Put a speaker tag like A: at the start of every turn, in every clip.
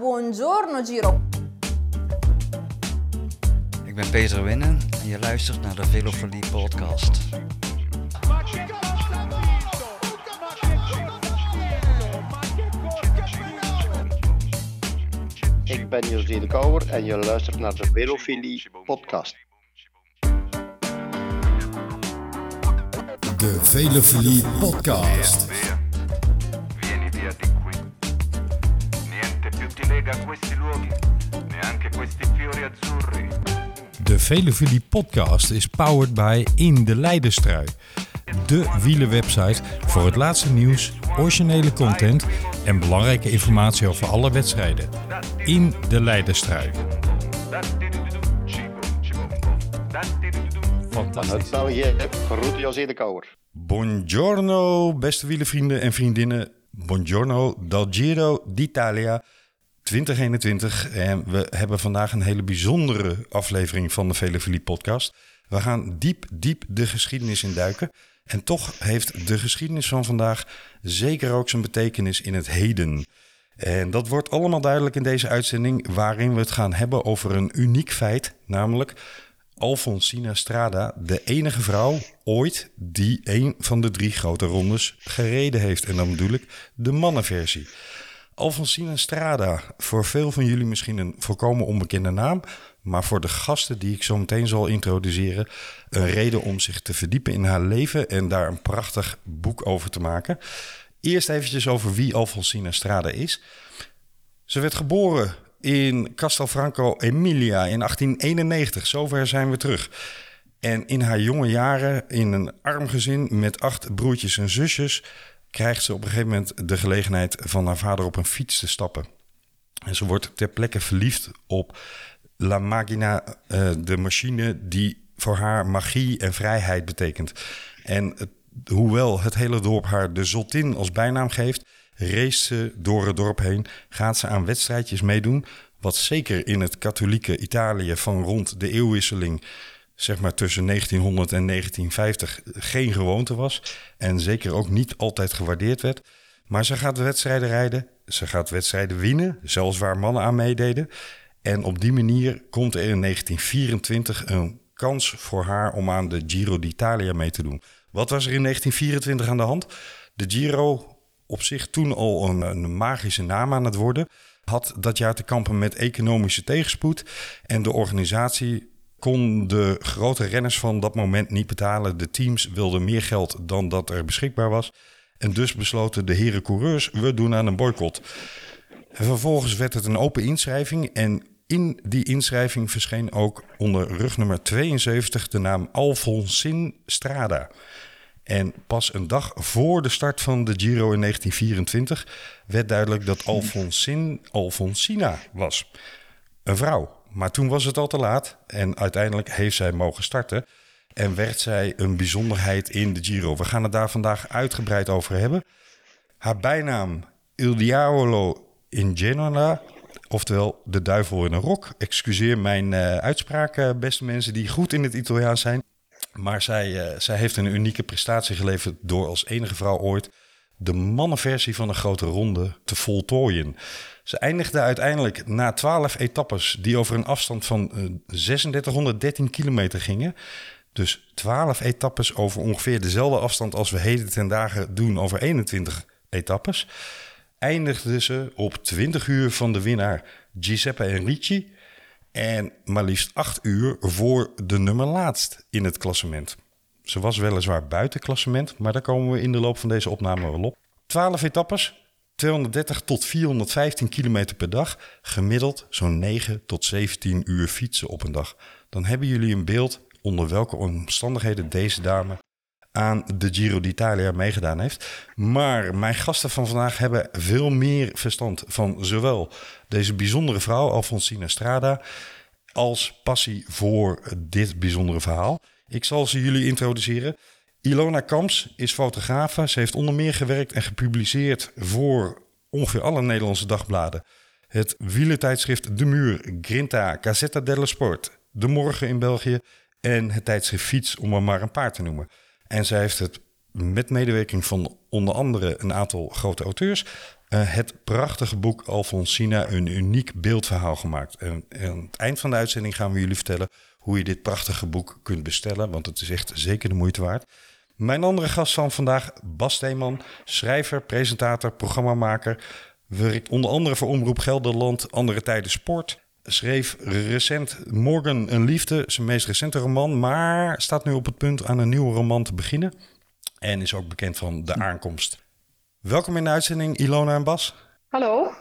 A: Buongiorno Giro.
B: Ik ben Peter Winnen en je luistert naar de Velofilie podcast.
C: Ik ben José de Kouwer en je luistert naar de Velofilie podcast.
D: De Velofilie Podcast.
E: Questi fiori azzurri.
D: De Velofilie Podcast is powered by In de Leidenstrui. De wielenwebsite voor het laatste nieuws, originele content en belangrijke informatie over alle wedstrijden. In de Leidenstrui. Fantastisch.
C: België, groet José de Kouwer.
D: Buongiorno, beste wielenvrienden en vriendinnen. Buongiorno dal Giro d'Italia 2021. En we hebben vandaag een hele bijzondere aflevering van de Velofilie podcast. We gaan diep, diep de geschiedenis induiken. En toch heeft de geschiedenis van vandaag zeker ook zijn betekenis in het heden. En dat wordt allemaal duidelijk in deze uitzending, waarin we het gaan hebben over een uniek feit, namelijk Alfonsina Strada, de enige vrouw ooit die een van de drie grote rondes gereden heeft. En dan bedoel ik de mannenversie. Alfonsina Strada, voor veel van jullie misschien een volkomen onbekende naam, maar voor de gasten die ik zo meteen zal introduceren, een reden om zich te verdiepen in haar leven en daar een prachtig boek over te maken. Eerst eventjes over wie Alfonsina Strada is. Ze werd geboren in Castelfranco Emilia in 1891. Zover zijn we terug. En in haar jonge jaren, in een arm gezin met acht broertjes en zusjes, krijgt ze op een gegeven moment de gelegenheid van haar vader op een fiets te stappen. En ze wordt ter plekke verliefd op La Magina, eh, de machine die voor haar magie en vrijheid betekent. En het- hoewel het hele dorp haar de Zottin als bijnaam geeft, race ze door het dorp heen, gaat ze aan wedstrijdjes meedoen. Wat zeker in het katholieke Italië van rond de eeuwwisseling, zeg maar tussen 1900 en 1950, geen gewoonte was. En zeker ook niet altijd gewaardeerd werd. Maar ze gaat wedstrijden rijden, ze gaat wedstrijden winnen, zelfs waar mannen aan meededen. En op die manier komt er in 1924 een kans voor haar om aan de Giro d'Italia mee te doen. Wat was er in 1924 aan de hand? De Giro, op zich toen al een, een magische naam aan het worden, had dat jaar te kampen met economische tegenspoed. En de organisatie kon de grote renners van dat moment niet betalen. De teams wilden meer geld dan dat er beschikbaar was. En dus besloten de heren coureurs, we doen aan een boycott. En vervolgens werd het een open inschrijving en in die inschrijving verscheen ook onder rugnummer 72 de naam Alfonsin Strada. En pas een dag voor de start van de Giro in 1924 werd duidelijk dat Alfonsin Alfonsina was. Een vrouw. Maar toen was het al te laat en uiteindelijk heeft zij mogen starten. En werd zij een bijzonderheid in de Giro. We gaan het daar vandaag uitgebreid over hebben. Haar bijnaam Il Diavolo in Genoa, oftewel de duivel in een rok. Excuseer mijn eh, uitspraak, eh, beste mensen die goed in het Italiaans zijn. Maar zij, eh, zij heeft een unieke prestatie geleverd door als enige vrouw ooit de mannenversie van een grote ronde te voltooien. Ze eindigde uiteindelijk na 12 etappes die over een afstand van eh, 3613 kilometer gingen. Dus 12 etappes over ongeveer dezelfde afstand als we heden ten dagen doen over 21 etappes. Eindigde ze op 20 uur van de winnaar Giuseppe Enrici. En maar liefst 8 uur voor de nummer laatst in het klassement. Ze was weliswaar buiten klassement, maar daar komen we in de loop van deze opname wel op. 12 etappes, 230 tot 415 kilometer per dag. Gemiddeld zo'n 9 tot 17 uur fietsen op een dag. Dan hebben jullie een beeld onder welke omstandigheden deze dame aan de Giro d'Italia meegedaan heeft. Maar mijn gasten van vandaag hebben veel meer verstand van zowel deze bijzondere vrouw, Alfonsina Strada, als passie voor dit bijzondere verhaal. Ik zal ze jullie introduceren. Ilona Kamps is fotografe. Ze heeft onder meer gewerkt en gepubliceerd voor ongeveer alle Nederlandse dagbladen. Het wielertijdschrift De Muur, Grinta, Gazzetta dello Sport, De Morgen in België en het tijdschrift Fiets, om er maar een paar te noemen. En zij heeft het met medewerking van onder andere een aantal grote auteurs eh, het prachtige boek Alfonsina, een uniek beeldverhaal gemaakt. En, en aan het eind van de uitzending gaan we jullie vertellen hoe je dit prachtige boek kunt bestellen, want het is echt zeker de moeite waard. Mijn andere gast van vandaag, Bas Steeman, schrijver, presentator, programmamaker. Werkt onder andere voor Omroep Gelderland, Andere Tijden Sport. Schreef recent Morgen een Liefde, zijn meest recente roman, maar staat nu op het punt aan een nieuwe roman te beginnen. En is ook bekend van De Aankomst. Welkom in de uitzending, Ilona en Bas.
A: Hallo.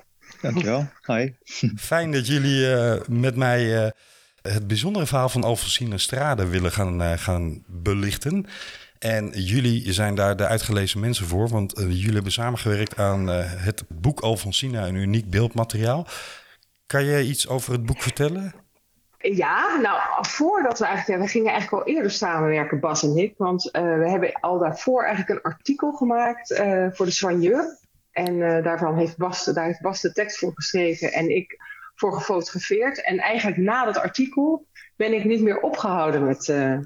F: Dankjewel. Hi.
D: Fijn dat jullie eh, met mij eh, het bijzondere verhaal van Alfonsine Strade willen gaan, eh, gaan belichten. En jullie zijn daar de uitgelezen mensen voor, want eh, jullie hebben samengewerkt aan eh, het boek Alfonsina, een uniek beeldmateriaal. Kan je iets over het boek vertellen?
A: Ja, nou, voordat we eigenlijk, we gingen eigenlijk al eerder samenwerken, Bas en ik. Want we hebben al daarvoor eigenlijk een artikel gemaakt voor de Soigneur. En daarvan heeft Bas, daar heeft Bas de tekst voor geschreven en ik voor gefotografeerd. En eigenlijk na dat artikel ben ik niet meer opgehouden met eh,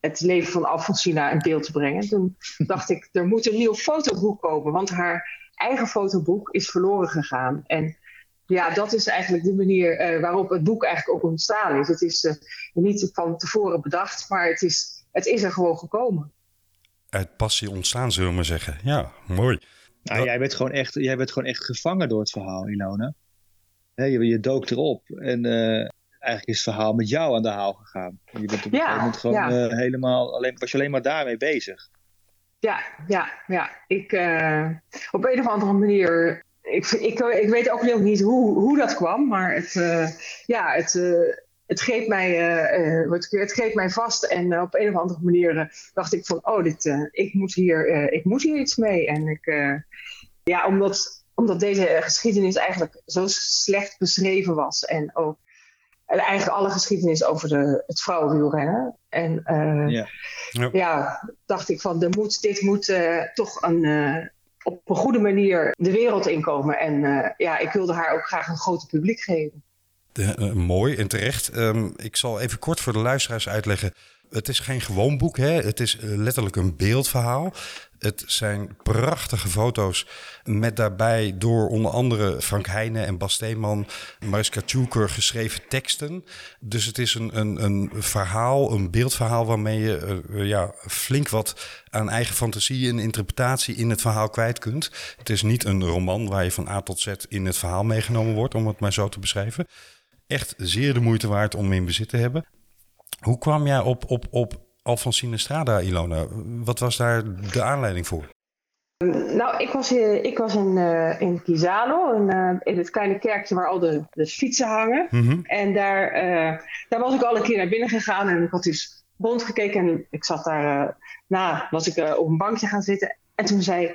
A: het leven van Alfonsina in beeld te brengen. Toen dacht ik, er moet een nieuw fotoboek komen, want haar eigen fotoboek is verloren gegaan. En ja, dat is eigenlijk de manier eh, waarop het boek eigenlijk ook ontstaan is. Het is eh, niet van tevoren bedacht, maar het is, het is er gewoon gekomen.
D: Uit passie ontstaan, zullen we maar zeggen. Ja, mooi.
F: Nou, jij, bent gewoon echt, jij bent gewoon echt gevangen door het verhaal, Ilona. Hè, je, je dook erop en eh, eigenlijk is het verhaal met jou aan de haal gegaan. Je bent op een
A: Ja,
F: gegeven moment gewoon
A: ja.
F: eh, helemaal, alleen, was je alleen maar daarmee bezig.
A: Ja, ja, ja. Ik, eh, op een of andere manier. Ik, ik, ik weet ook nog niet hoe, hoe dat kwam, maar het, ja, het, het, greep mij, het greep mij vast. En op een of andere manier dacht ik van, oh, dit, ik, moet hier, ik moet hier iets mee. En ik, ja, omdat, omdat deze geschiedenis eigenlijk zo slecht beschreven was. En ook en eigenlijk alle geschiedenis over de, het vrouwenwielrennen. En eh,
F: Ja.
A: ja, dacht ik van, er moet, dit moet eh, toch een, eh, op een goede manier de wereld inkomen. En eh, ja, ik wilde haar ook graag een groot publiek geven.
D: De- eh, mooi en terecht. Ehm, ik zal even kort voor de luisteraars uitleggen. Het is geen gewoon boek, hè? het is eh, letterlijk een beeldverhaal. Het zijn prachtige foto's met daarbij door onder andere Frank Heijnen en Bas Steeman, Mariska Tjoeker geschreven teksten. Dus het is een, een, een verhaal, een beeldverhaal waarmee je eh, eh, ja, flink wat aan eigen fantasie en interpretatie in het verhaal kwijt kunt. Het is niet een roman waar je van A tot Z in het verhaal meegenomen wordt, om het maar zo te beschrijven echt zeer de moeite waard om in bezit te hebben. Hoe kwam jij op, op, op Alfonsine Strada, Ilona? Wat was daar de aanleiding voor?
A: Nou, ik was, ik was in, eh in Kisano, in, eh, in het kleine kerkje waar al de, de fietsen hangen.
D: Mhm.
A: En daar, eh, daar was ik al een keer naar binnen gegaan en ik had dus rondgekeken. En ik zat daar, na was ik op een bankje gaan zitten. En toen zei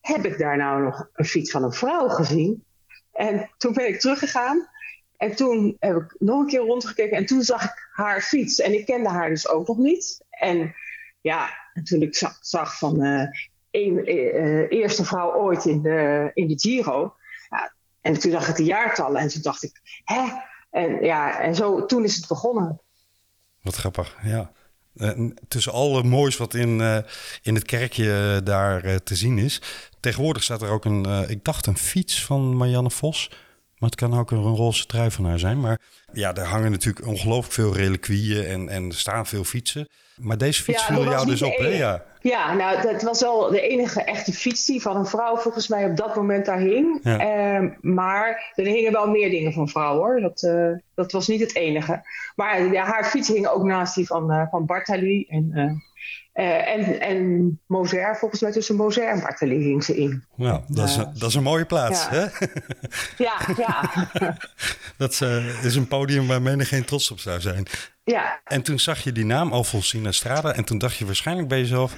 A: heb ik daar nou nog een fiets van een vrouw gezien? En toen ben ik teruggegaan. En toen heb ik nog een keer rondgekeken. En toen zag ik haar fiets. En ik kende haar dus ook nog niet. En ja, en toen ik zag, van eh, eerste vrouw ooit in de, in de Giro. Ja, en toen zag ik de jaartallen. En toen dacht ik, hè? En ja, en zo, toen is het begonnen.
D: Wat grappig, ja. Tussen alle moois wat in, eh, in het kerkje daar te zien is. Tegenwoordig staat er ook een, ik dacht een fiets van Marianne Vos. Maar het kan ook een roze trui van haar zijn. Maar ja, daar hangen natuurlijk ongelooflijk veel reliquieën en, en er staan veel fietsen. Maar deze fiets
A: Ja,
D: viel jou dus op, hè? Ja.
A: Ja, nou, dat was wel de enige echte fiets die van een vrouw volgens mij op dat moment daar hing.
D: Ja.
A: Ehm, maar er hingen wel meer dingen van vrouwen hoor. Dat, eh, dat was niet het enige. Maar ja, haar fiets hing ook naast die van, eh van Bartali en, eh, eh, en, en Moser. Volgens mij tussen Moser en Bartali hing ze in.
D: Nou, dat, is, een- dat is een mooie plaats,
A: Ja.
D: hè?
A: Ja, ja,
D: Dat is, eh, is een podium waar men geen trots op zou zijn.
A: ja.
D: En toen zag je die naam Alfonsina Strada en toen dacht je waarschijnlijk bij jezelf,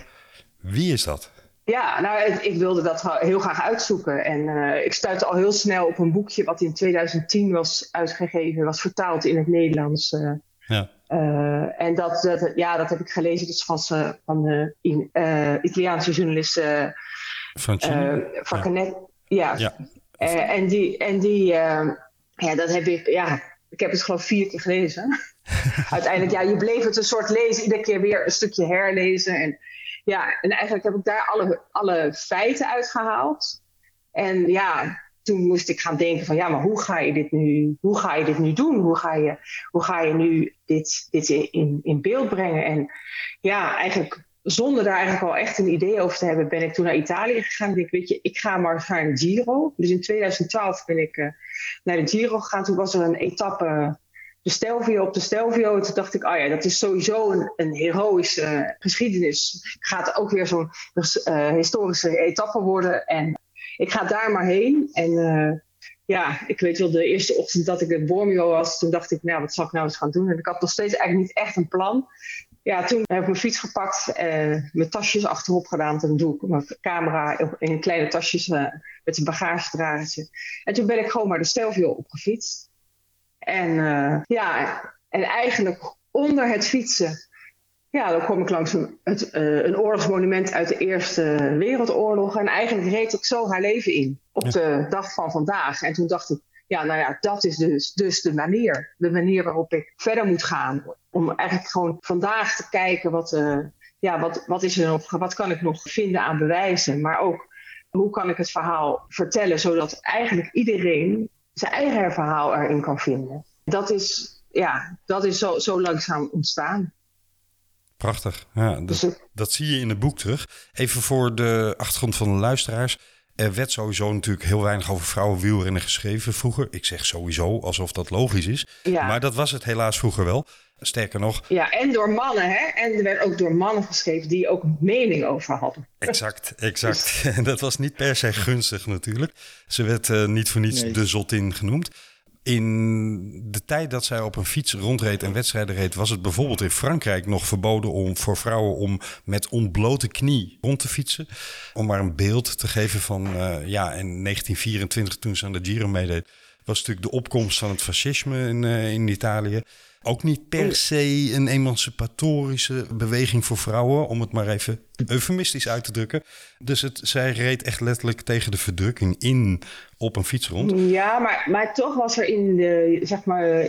D: wie is dat?
A: Ja, nou, ik- wilde dat heel graag uitzoeken. En eh, ik stuitte al heel snel op een boekje wat in 2010 was uitgegeven, was vertaald in het Nederlands. eh,
D: Ja.
A: Eh, en dat, dat, ja, dat heb ik gelezen. Is van, ze- van de eh, Italiaanse journalist
D: Francini?
A: eh, Falconet. Ja.
D: Ja.
A: En die, en die ja, dat heb ik, ja, ik heb het geloof vier keer gelezen. Uiteindelijk, ja, je bleef het een soort lezen, iedere keer weer een stukje herlezen. En ja, en eigenlijk heb ik daar alle, alle feiten uitgehaald. En ja, toen moest ik gaan denken van ja, maar hoe ga je dit nu, hoe ga je dit nu doen? Hoe ga je, hoe ga je nu dit, dit in, in beeld brengen? En ja, eigenlijk zonder daar eigenlijk al echt een idee over te hebben, ben ik toen naar Italië gegaan. Ik denk, weet je, ik ga maar naar de Giro. Dus in 2012 ben ik uh, naar de Giro gegaan. Toen was er een etappe, de Stelvio op de Stelvio. En toen dacht ik, oh ja, dat is sowieso een, een heroïsche uh, geschiedenis. Gaat ook weer zo'n uh, historische etappe worden. En ik ga daar maar heen. En ja, ik weet wel, de eerste ochtend dat ik in Bormio was, toen dacht ik, nou, wat zal ik nou eens gaan doen? En ik had nog steeds eigenlijk niet echt een plan ja, toen heb ik mijn fiets gepakt, uh, mijn tasjes achterop gedaan. Toen doe ik mijn camera in kleine tasjes uh, met een bagagedragertje. En toen ben ik gewoon maar de Stelvio opgefietst. En uh, ja, en eigenlijk onder het fietsen, ja, dan kom ik langs een, het, een oorlogsmonument uit de Eerste Wereldoorlog. En eigenlijk reed ik zo haar leven in op de dag van vandaag. En toen dacht ik, ja, nou ja, dat is dus, dus de manier. De manier waarop ik verder moet gaan. Om eigenlijk gewoon vandaag te kijken wat, uh, ja, wat, wat, is er nog, wat kan ik nog vinden aan bewijzen. Maar ook hoe kan ik het verhaal vertellen zodat eigenlijk iedereen zijn eigen verhaal erin kan vinden. Dat is, ja, dat is zo, zo langzaam ontstaan.
D: Prachtig. Ja, dat, dus het, dat zie je in het boek terug. Even voor de achtergrond van de luisteraars. Er werd sowieso natuurlijk heel weinig over vrouwenwielrennen geschreven vroeger. Ik zeg sowieso, alsof dat logisch is. Ja. Maar dat was het helaas vroeger wel. Sterker nog.
A: Ja, en door mannen, hè? En er werd ook door mannen geschreven die ook mening over hadden.
D: Exact, exact. En dat was niet per se gunstig natuurlijk. Ze werd uh, niet voor niets nee. de zotin genoemd. In de tijd dat zij op een fiets rondreed en wedstrijden reed, was het bijvoorbeeld in Frankrijk nog verboden om voor vrouwen om met ontblote knie rond te fietsen. Om maar een beeld te geven van, uh, ja, in 1924 toen ze aan de Giro meedeed, was natuurlijk de opkomst van het fascisme in, uh, in Italië. Ook niet per se een emancipatorische beweging voor vrouwen, om het maar even eufemistisch uit te drukken. Dus het, zij reed echt letterlijk tegen de verdrukking in op een fiets rond.
A: Ja, maar, maar toch was er in de, zeg maar,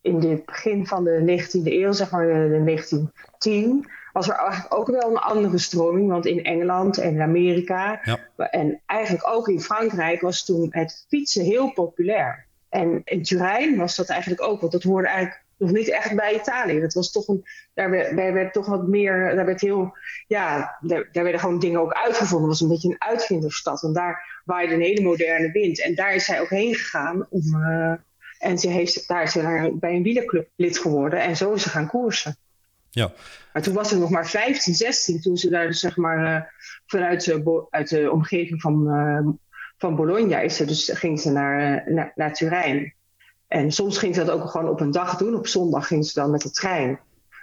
A: in het begin van de 19e eeuw, zeg maar de 1910, was er eigenlijk ook wel een andere stroming. Want in Engeland en in Amerika ja. en eigenlijk ook in Frankrijk was toen het fietsen heel populair. En in Turijn was dat eigenlijk ook, want dat hoorde eigenlijk nog niet echt bij Italië. Dat was toch een, daar, werd, daar werd toch wat meer, daar werd heel, ja, daar, daar werden gewoon dingen ook uitgevonden. Het was een beetje een uitvinderstad. En daar waaide een hele moderne wind. En daar is zij ook heen gegaan om, uh, en ze heeft, daar is ze bij een wielerclub lid geworden. En zo is ze gaan koersen.
D: Ja.
A: Maar toen was ze nog maar 15, 16, toen ze daar dus zeg maar uh, vanuit de, uit de omgeving van, uh, van Bologna is ze, dus ging ze naar, naar, naar Turijn. En soms ging ze dat ook gewoon op een dag doen. Op zondag ging ze dan met de trein.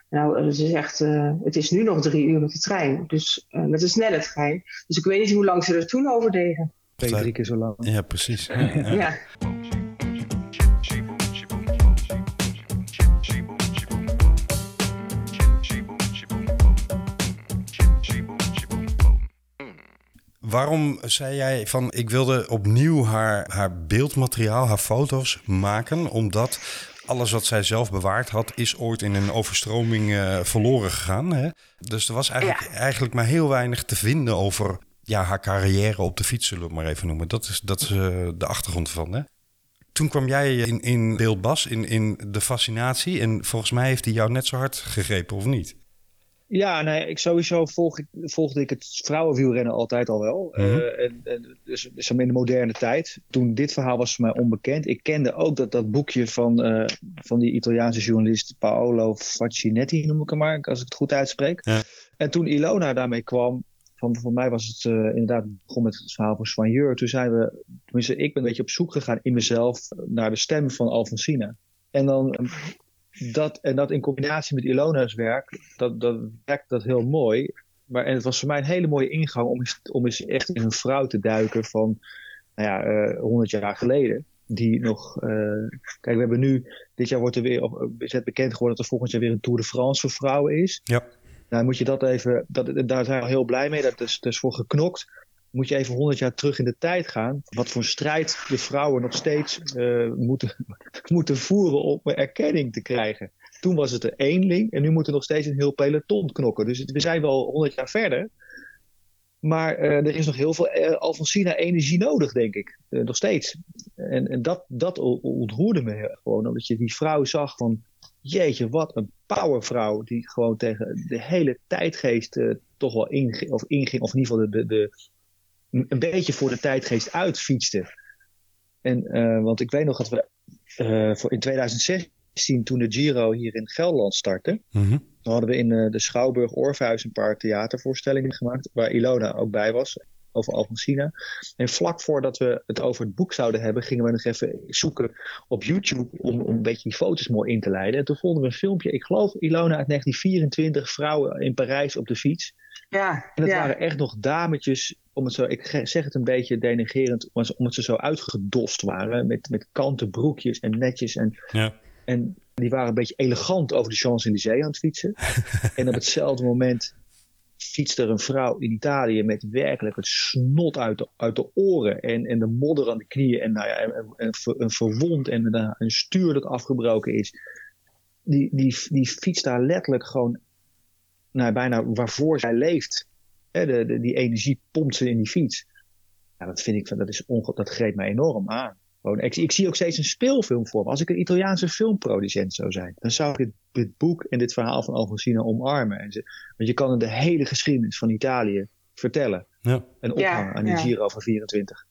A: Nou, ze zegt, uh, het is nu nog drie uur met de trein. Dus uh, met een snelle trein. Dus ik weet niet hoe lang ze er toen over deden.
F: Twee, drie keer zo lang.
D: Ja, precies. Ja. ja. Waarom zei jij van ik wilde opnieuw haar, haar beeldmateriaal, haar foto's maken, omdat alles wat zij zelf bewaard had, is ooit in een overstroming uh, verloren gegaan. Hè? Dus er was eigenlijk, ja. eigenlijk maar heel weinig te vinden over ja, haar carrière op de fiets, zullen we het maar even noemen. Dat is, dat is uh, de achtergrond van. Hè? Toen kwam jij in, in beeld Bas, in, in de fascinatie. En volgens mij heeft hij jou net zo hard gegrepen, of niet?
F: Ja, nee, ik sowieso volg ik, volgde ik het vrouwenwielrennen altijd al wel. Mm -hmm. uh, en, en, dus, dus in de moderne tijd. Toen dit verhaal was voor mij onbekend. Ik kende ook dat, dat boekje van, uh, van die Italiaanse journalist Paolo Faccinetti, noem ik hem maar, als ik het goed uitspreek. Ja. En toen Ilona daarmee kwam, van, voor mij was het uh, inderdaad begon met het verhaal van Soigneur. Toen zijn we, tenminste ik ben een beetje op zoek gegaan in mezelf naar de stem van Alfonsina. En dan dat, en dat in combinatie met Ilona's werk, dat, dat werkt dat heel mooi. Maar, en het was voor mij een hele mooie ingang om eens, om eens echt in een vrouw te duiken van nou ja, uh, 100 jaar geleden. Die nog. Uh, kijk, we hebben nu. Dit jaar wordt er weer. Of, is het bekend geworden dat er volgend jaar weer een Tour de France voor vrouwen is.
D: Ja.
F: Nou, moet je dat even. Dat, daar zijn we heel blij mee. Dat is, dat is voor geknokt moet je even 100 jaar terug in de tijd gaan. Wat voor strijd de vrouwen nog steeds uh, moeten, moeten voeren om erkenning te krijgen. Toen was het een eenling en nu moet er nog steeds een heel peloton knokken. Dus we zijn wel 100 jaar verder. Maar eh, er is nog heel veel eh, Alfonsina-energie nodig, denk ik. Eh, nog steeds. En, en dat, dat ontroerde me gewoon. Omdat je die vrouw zag van... Jeetje, wat een powervrouw. Die gewoon tegen de hele tijdgeest eh, toch wel inging. Of inging. Of in ieder geval de, de, een beetje voor de tijdgeest uitfietste. En, eh, want ik weet nog dat we eh, voor in 2016, toen de Giro hier in Gelderland startte... Toen hadden we in eh, de Schouwburg Orpheus een paar theatervoorstellingen gemaakt, waar Ilona ook bij was, over Alfonsina. En vlak voordat we het over het boek zouden hebben, gingen we nog even zoeken op YouTube om, om een beetje die foto's mooi in te leiden. En toen vonden we een filmpje, ik geloof Ilona uit 1924, vrouwen in Parijs op de fiets.
A: Ja,
F: En dat
A: ja.
F: waren echt nog dametjes, om het zo, ik zeg het een beetje denigerend, omdat ze zo uitgedost waren, met, met kanten broekjes en netjes en
D: Ja.
F: en die waren een beetje elegant over de Champs-Élysées aan het fietsen. en op hetzelfde moment fietste er een vrouw in Italië met werkelijk het snot uit de, oren en, de modder aan de knieën en, nou ja, een verwond en een, een stuur dat afgebroken is. Die, die, die fietst daar letterlijk gewoon nou, bijna waarvoor zij leeft. Hè, de, die energie pompt ze in die fiets. Ja, dat vind ik, dat, is onge dat greep mij enorm aan. Gewoon, ik, ik zie ook steeds een speelfilm voor me. Als ik een Italiaanse filmproducent zou zijn, dan zou ik dit, dit boek en dit verhaal van Alfonsina omarmen. En ze, want je kan er de hele geschiedenis van Italië vertellen
D: Ja.
F: en ophangen aan die
A: ja.
F: Giro van 24.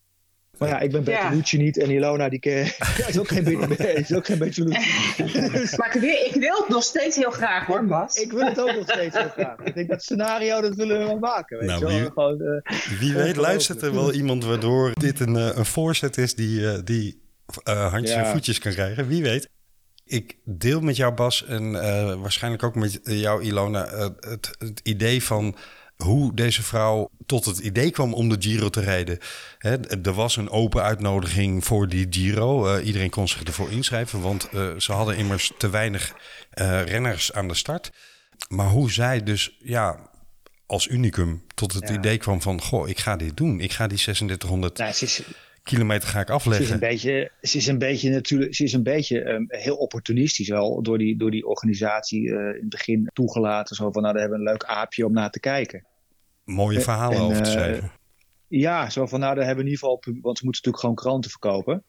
F: Maar ja, ik ben
A: Ja.
F: Bertolucci niet en Ilona die ken, ja, is ook geen, is ook geen Bertolucci.
A: Maar ik wil, ik wil het nog steeds heel graag hoor, Bas.
F: Ik wil het ook nog steeds heel graag. Ik denk dat scenario, dat willen we wel maken. Weet
D: Nou,
F: je wel?
D: wie-
F: Gewoon, eh,
D: Wie weet luistert er wel iemand waardoor dit een, eh, een voorzet is die, eh, die eh, handjes
F: Ja.
D: en voetjes kan krijgen. Wie weet. Ik deel met jou Bas en eh, waarschijnlijk ook met jou Ilona het, het idee van hoe deze vrouw tot het idee kwam om de Giro te rijden. Er was een open uitnodiging voor die Giro. Eh, iedereen kon zich ervoor inschrijven, want eh, ze hadden immers te weinig eh, renners aan de start. Maar hoe zij dus ja, als unicum tot het
F: Ja.
D: idee kwam van... goh, ik ga dit doen. Ik ga die 3600
F: nou, ze is,
D: kilometer ga ik
F: Ze is een
D: afleggen.
F: beetje, ze is een beetje natuurlijk, ze is een beetje ehm, heel opportunistisch wel door die, door die organisatie eh, in het begin toegelaten. Zo van, nou, daar hebben we een leuk aapje om naar te kijken.
D: Mooie verhalen
F: en,
D: over te
F: eh,
D: schrijven.
F: Ja, zo van, nou, daar hebben we in ieder geval, want ze moeten natuurlijk gewoon kranten verkopen.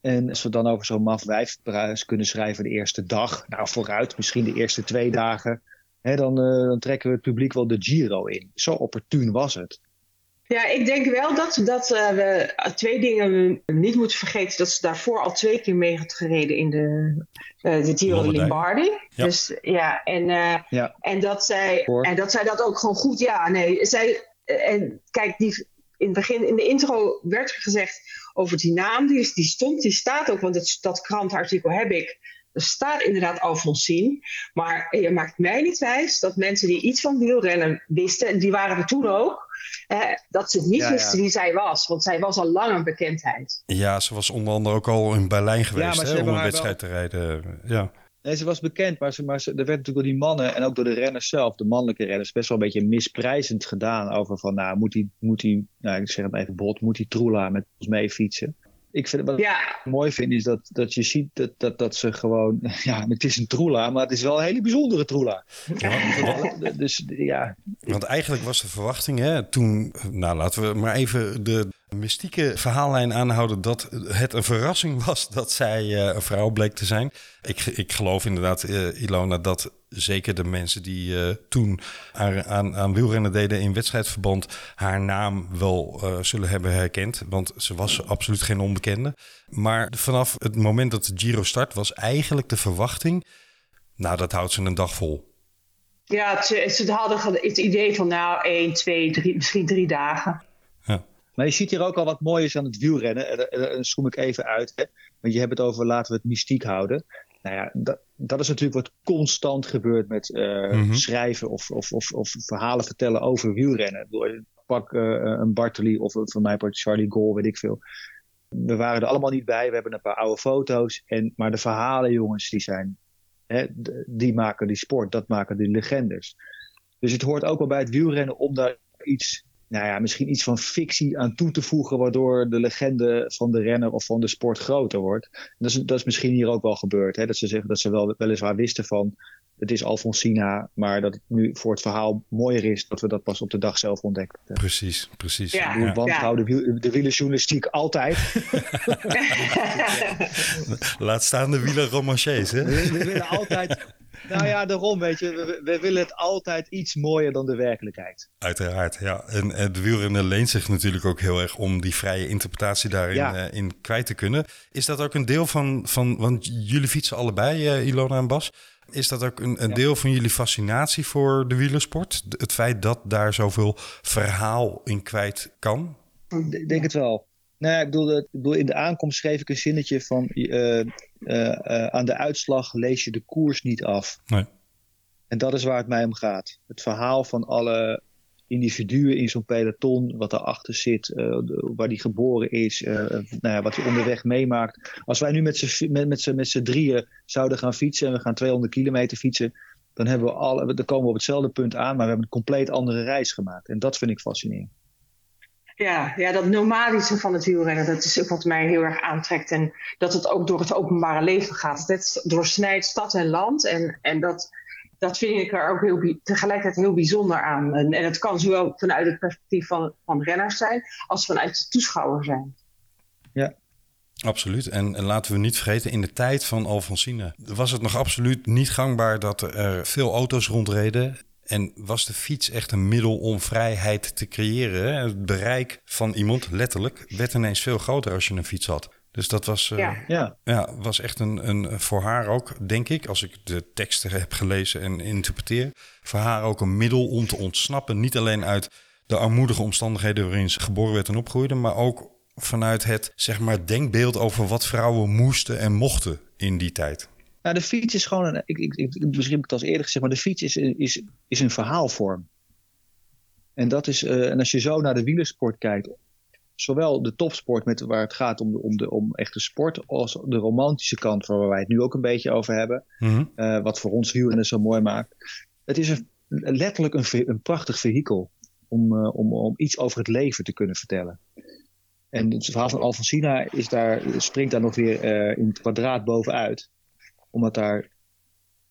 F: En als we dan over zo'n maf wijfprijs kunnen schrijven de eerste dag, nou vooruit, misschien de eerste twee dagen, hè, dan, eh, dan trekken we het publiek wel de Giro in. Zo opportun was het.
A: Ja, ik denk wel dat, dat eh, we twee dingen niet moeten vergeten. Dat ze daarvoor al twee keer mee had gereden in de, eh de Giro de. Lombardi.
D: Ja.
A: Dus ja, en, eh,
F: Ja.
A: en, dat zij,
F: Hoor.
A: en dat zij dat ook gewoon goed, ja, nee. Zij, en kijk, die, in het begin, in de intro werd er gezegd over die naam, die, is- die stond, die staat ook, want het, dat krantartikel heb ik. Er staat inderdaad Alfonsine. Maar je maakt mij niet wijs dat mensen die iets van wielrennen wisten, en die waren er toen ook, eh, dat ze niet
F: Ja, ja.
A: wisten wie zij was. Want zij was al lang een bekendheid.
D: Ja, ze was onder andere ook al in Berlijn geweest hè, om een wedstrijd te rijden. Ja.
F: Nee, ze was bekend, maar, ze, maar ze, er werd natuurlijk door die mannen en ook door de renners zelf, de mannelijke renners, best wel een beetje misprijzend gedaan over van, nou, moet hij, moet hij nou, ik zeg het even bot, moet hij Troela met ons mee fietsen? Ik vind, wat
A: Ja,
F: ik mooi vind is dat, dat je ziet dat, dat, dat ze gewoon, ja, het is een Troela, maar het is wel een hele bijzondere Troela. Dus ja,
D: Want eigenlijk was de verwachting hè, toen... Nou, laten we maar even de mystieke verhaallijn aanhouden... dat het een verrassing was dat zij eh, een vrouw bleek te zijn. Ik, ik geloof inderdaad, eh, Ilona, dat zeker de mensen die eh, toen aan, aan, wielrennen deden in wedstrijdverband... haar naam wel zullen hebben herkend. Want ze was absoluut geen onbekende. Maar vanaf het moment dat de Giro start was eigenlijk de verwachting... nou, dat houdt ze een dag vol.
A: ja ze, ze hadden het idee van nou, één, twee, drie, misschien drie dagen.
F: Maar je ziet hier ook al wat moois aan het wielrennen. En, en, en, en zoom ik even uit. Hè? Want je hebt het over laten we het mystiek houden. Nou ja, dat, dat is natuurlijk wat constant gebeurt met eh,
D: Mhm.
F: schrijven of, of, of, of verhalen vertellen over wielrennen. Pak eh, een Bartoli of eh, van mij part Charlie Gol, weet ik veel. We waren er allemaal niet bij. We hebben een paar oude foto's. En, maar de verhalen, jongens, die zijn. Hè, die maken die sport. Dat maken die legendes. Dus het hoort ook wel bij het wielrennen om daar iets nou ja, misschien iets van fictie aan toe te voegen, waardoor de legende van de renner of van de sport groter wordt. Dat is, dat is misschien hier ook wel gebeurd. Hè? Dat ze zeggen dat ze wel weliswaar wisten van het is Alfonsina, maar dat het nu voor het verhaal mooier is dat we dat pas op de dag zelf ontdekken.
D: Precies, precies.
A: Ja.
F: Ik wantrouw de, wiel, de wielerjournalistiek altijd.
D: Laat staan de wielerromanciers, hè?
F: We, we willen altijd. Nou ja, daarom weet je, we, we willen het altijd iets mooier dan de werkelijkheid.
D: Uiteraard, ja. En, en de wielrenner leent zich natuurlijk ook heel erg om die vrije interpretatie daarin
F: Ja.
D: eh, in kwijt te kunnen. Is dat ook een deel van, van want jullie fietsen allebei, eh, Ilona en Bas. Is dat ook een, een
F: Ja.
D: deel van jullie fascinatie voor de wielersport? Het feit dat daar zoveel verhaal in kwijt kan?
F: Ik denk het wel. Nou ja, ik bedoel, ik bedoel, in de aankomst schreef ik een zinnetje van... eh, eh, eh, aan de uitslag lees je de koers niet af.
D: Nee.
F: En dat is waar het mij om gaat. Het verhaal van alle individuen in zo'n peloton, wat daarachter zit, eh, waar die geboren is, eh, nou ja, wat hij onderweg meemaakt. Als wij nu met z'n met, met met drieën zouden gaan fietsen en we gaan 200 kilometer fietsen, dan, hebben we alle, dan komen we op hetzelfde punt aan, maar we hebben een compleet andere reis gemaakt. En dat vind ik fascinerend.
A: Ja, ja, dat nomadische van het wielrennen, dat is ook wat mij heel erg aantrekt. En dat het ook door het openbare leven gaat. Het doorsnijdt stad en land. En, en dat, dat vind ik er ook heel, tegelijkertijd heel bijzonder aan. En, en het kan zowel vanuit het perspectief van, van renners zijn, als vanuit de toeschouwer zijn.
D: Absoluut. En, en laten we niet vergeten, in de tijd van Alfonsine was het nog absoluut niet gangbaar dat er veel auto's rondreden. En was de fiets echt een middel om vrijheid te creëren. hè? Het bereik van iemand, letterlijk, werd ineens veel groter als je een fiets had. Dus dat was, eh,
A: Ja.
D: ja.
F: Ja,
D: was echt een, een, voor haar ook, denk ik, als ik de teksten heb gelezen en interpreteer, voor haar ook een middel om te ontsnappen. Niet alleen uit de armoedige omstandigheden waarin ze geboren werd en opgroeide, maar ook vanuit het zeg maar, denkbeeld over wat vrouwen moesten en mochten in die tijd.
F: Nou, de fiets is gewoon een. Ik, ik, ik, misschien heb ik het als eerder gezegd, maar de fiets is, is, is een verhaalvorm. En, dat is, eh, en als je zo naar de wielersport kijkt, zowel de topsport met, waar het gaat om, de, om, de, om echte sport, als de romantische kant waar wij het nu ook een beetje over hebben, eh, wat voor ons wielrennen zo mooi maakt. Het is een, letterlijk een, een prachtig vehikel om, eh, om, om iets over het leven te kunnen vertellen. En het verhaal van Alfonsina is daar, springt daar nog weer in het kwadraat bovenuit omdat daar,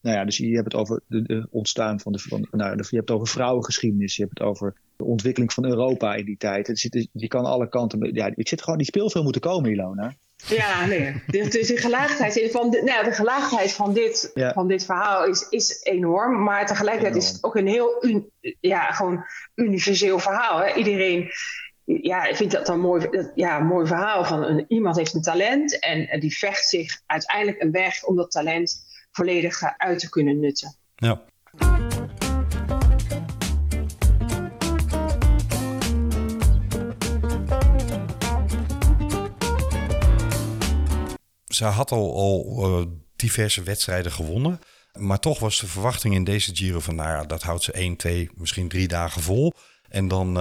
F: nou ja, dus je hebt het over de, de ontstaan van de, van, nou, de- je hebt het over vrouwengeschiedenis, je hebt het over de ontwikkeling van Europa in die tijd. Het zit, je kan alle kanten, ja, het zit gewoon, die speelfilm moeten komen, Ilona.
A: Ja, nee. Is een gelaagdheid van, de, nou, de gelaagdheid van dit,
F: Ja.
A: van dit verhaal is, is enorm. Maar tegelijkertijd is het ook een heel un- ja, gewoon universeel verhaal. Hè? Iedereen ja, vindt dat een mooi, dat- ja, een mooi verhaal. Van een, iemand heeft een talent en eh, die vecht zich uiteindelijk een weg om dat talent volledig eh, uit te kunnen nutten.
D: Ja. Ze had al, al eh, diverse wedstrijden gewonnen. Maar toch was de verwachting in deze Giro van... nou ja, dat houdt ze 1, 2, misschien drie dagen vol. En dan,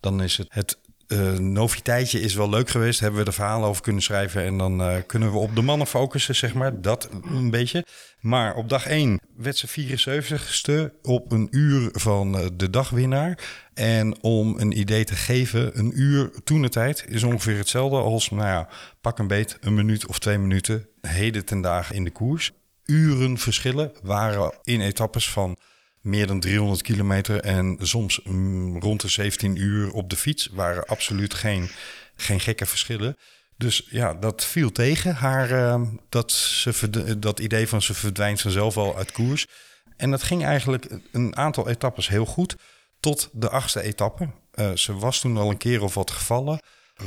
D: dan is het... het eh, noviteitje is wel leuk geweest. Hebben we er verhalen over kunnen schrijven. En dan eh, kunnen we op de mannen focussen, zeg maar. Dat een beetje. Maar op dag 1 werd ze 74ste op een uur van eh, de dagwinnaar. En om een idee te geven, een uur toen de tijd is ongeveer hetzelfde als, nou ja, pak een beet, een minuut of twee minuten heden ten dagen in de koers. Uren verschillen waren in etappes van meer dan 300 kilometer en soms mm, rond de 17 uur op de fiets waren absoluut geen, geen gekke verschillen. Dus ja, dat viel tegen haar, eh, dat, ze, dat idee van ze verdwijnt vanzelf al uit koers. En dat ging eigenlijk een aantal etappes heel goed, tot de achtste etappe. Eh, ze was toen al een keer of wat gevallen,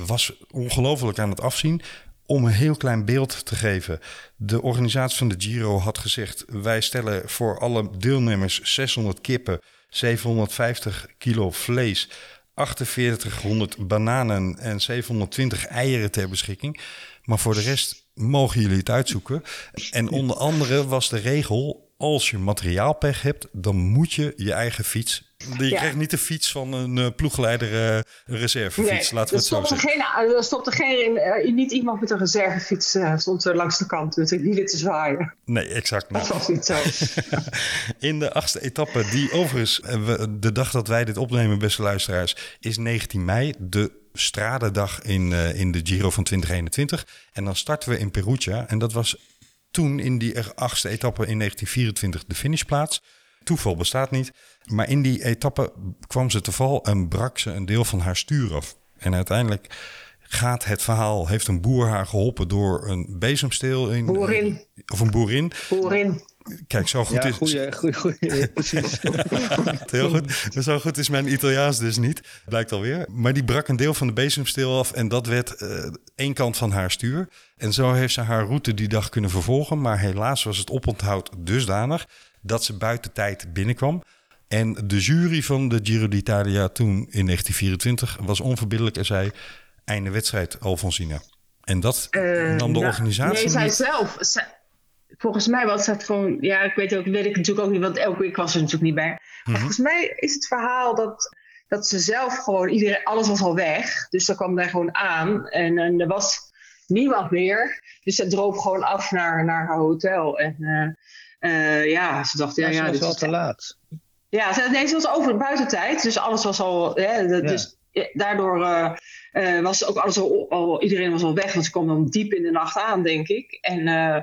D: was ongelooflijk aan het afzien. Om een heel klein beeld te geven. De organisatie van de Giro had gezegd: wij stellen voor alle deelnemers 600 kippen, 750 kilo vlees, 4800 bananen en 720 eieren ter beschikking. Maar voor de rest mogen jullie het uitzoeken. En onder andere was de regel als je materiaalpech hebt, dan moet je je eigen fiets. Je
A: Ja.
D: krijgt niet de fiets van een eh, ploegleider, eh, een reservefiets, laten we
A: er
D: het zo zeggen.
A: geen, er stopte geen, eh, niet iemand met een reservefiets eh, stond er langs de kant met de wielen te zwaaien.
D: Nee, exact
A: Dat
D: niet.
A: was niet zo.
D: In de achtste etappe, die overigens, eh, we- de dag dat wij dit opnemen, beste luisteraars, is 19 mei, de stradendag in, eh, in de Giro van 2021. En dan starten we in Perugia. En dat was toen in die achtste etappe in 1924 de finishplaats. Toeval bestaat niet. Maar in die etappe kwam ze te val en brak ze een deel van haar stuur af. En uiteindelijk gaat het verhaal, heeft een boer haar geholpen door een bezemsteel in...
A: Boerin.
D: Of een boerin.
A: Voorin.
D: Kijk, zo goed
F: Ja,
D: is...
F: goeie, goeie, goeie, precies.
D: Heel goed. Zo goed is mijn Italiaans dus niet, blijkt alweer. Maar die brak een deel van de bezemsteel af en dat werd eh één kant van haar stuur. En zo heeft ze haar route die dag kunnen vervolgen. Maar helaas was het oponthoud dusdanig dat ze buiten tijd binnenkwam. En de jury van de Giro d'Italia toen in 1924 was onverbiddelijk en zei... einde wedstrijd, Alfonsina. En dat
A: Eh,
D: nam de
A: nou,
D: organisatie
A: Nee, zij
D: niet.
A: zelf. zij- volgens mij was het gewoon. Ja, ik weet, ook, weet ik natuurlijk ook niet, want elke week was er natuurlijk niet bij. Maar
D: Mhm.
A: volgens mij is het verhaal dat, dat ze zelf gewoon. Iedereen, alles was al weg. Dus ze kwam daar gewoon aan. En, en er was niemand meer. Dus ze droop gewoon af naar, naar haar hotel. En eh, eh, ja, ze dacht, ja,
F: Ja, was
A: dit
F: wel
A: is-
F: te laat.
A: ja, ze- nee, ze was over buitentijd. Dus alles was al. Hè, de-
F: Ja.
A: Dus daardoor eh, eh, was ook alles al, al. Iedereen was al weg. Want ze kwam dan diep in de nacht aan, denk ik. En eh,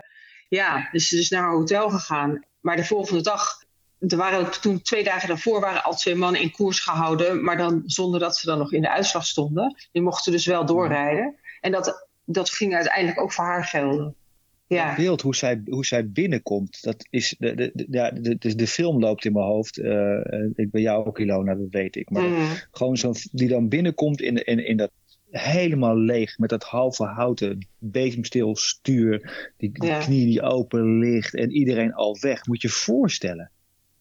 A: ja, dus ze is naar haar hotel gegaan. Maar de volgende dag. Er waren toen twee dagen daarvoor waren al twee mannen in koers gehouden. Maar dan zonder dat ze dan nog in de uitslag stonden. Die mochten dus wel doorrijden. En dat, dat ging uiteindelijk ook voor haar gelden. Ja.
F: Het beeld hoe zij, hoe zij binnenkomt, dat is de, de, de, de, de film loopt in mijn hoofd. Eh, eh, ik ben jou ook, Ilona, dat weet ik. Maar
A: Mm.
F: gewoon zo'n die dan binnenkomt in, in, in dat helemaal leeg met dat halve houten bezemsteel stuur, die, die
A: Ja.
F: knie die open ligt en iedereen al weg. Moet je je voorstellen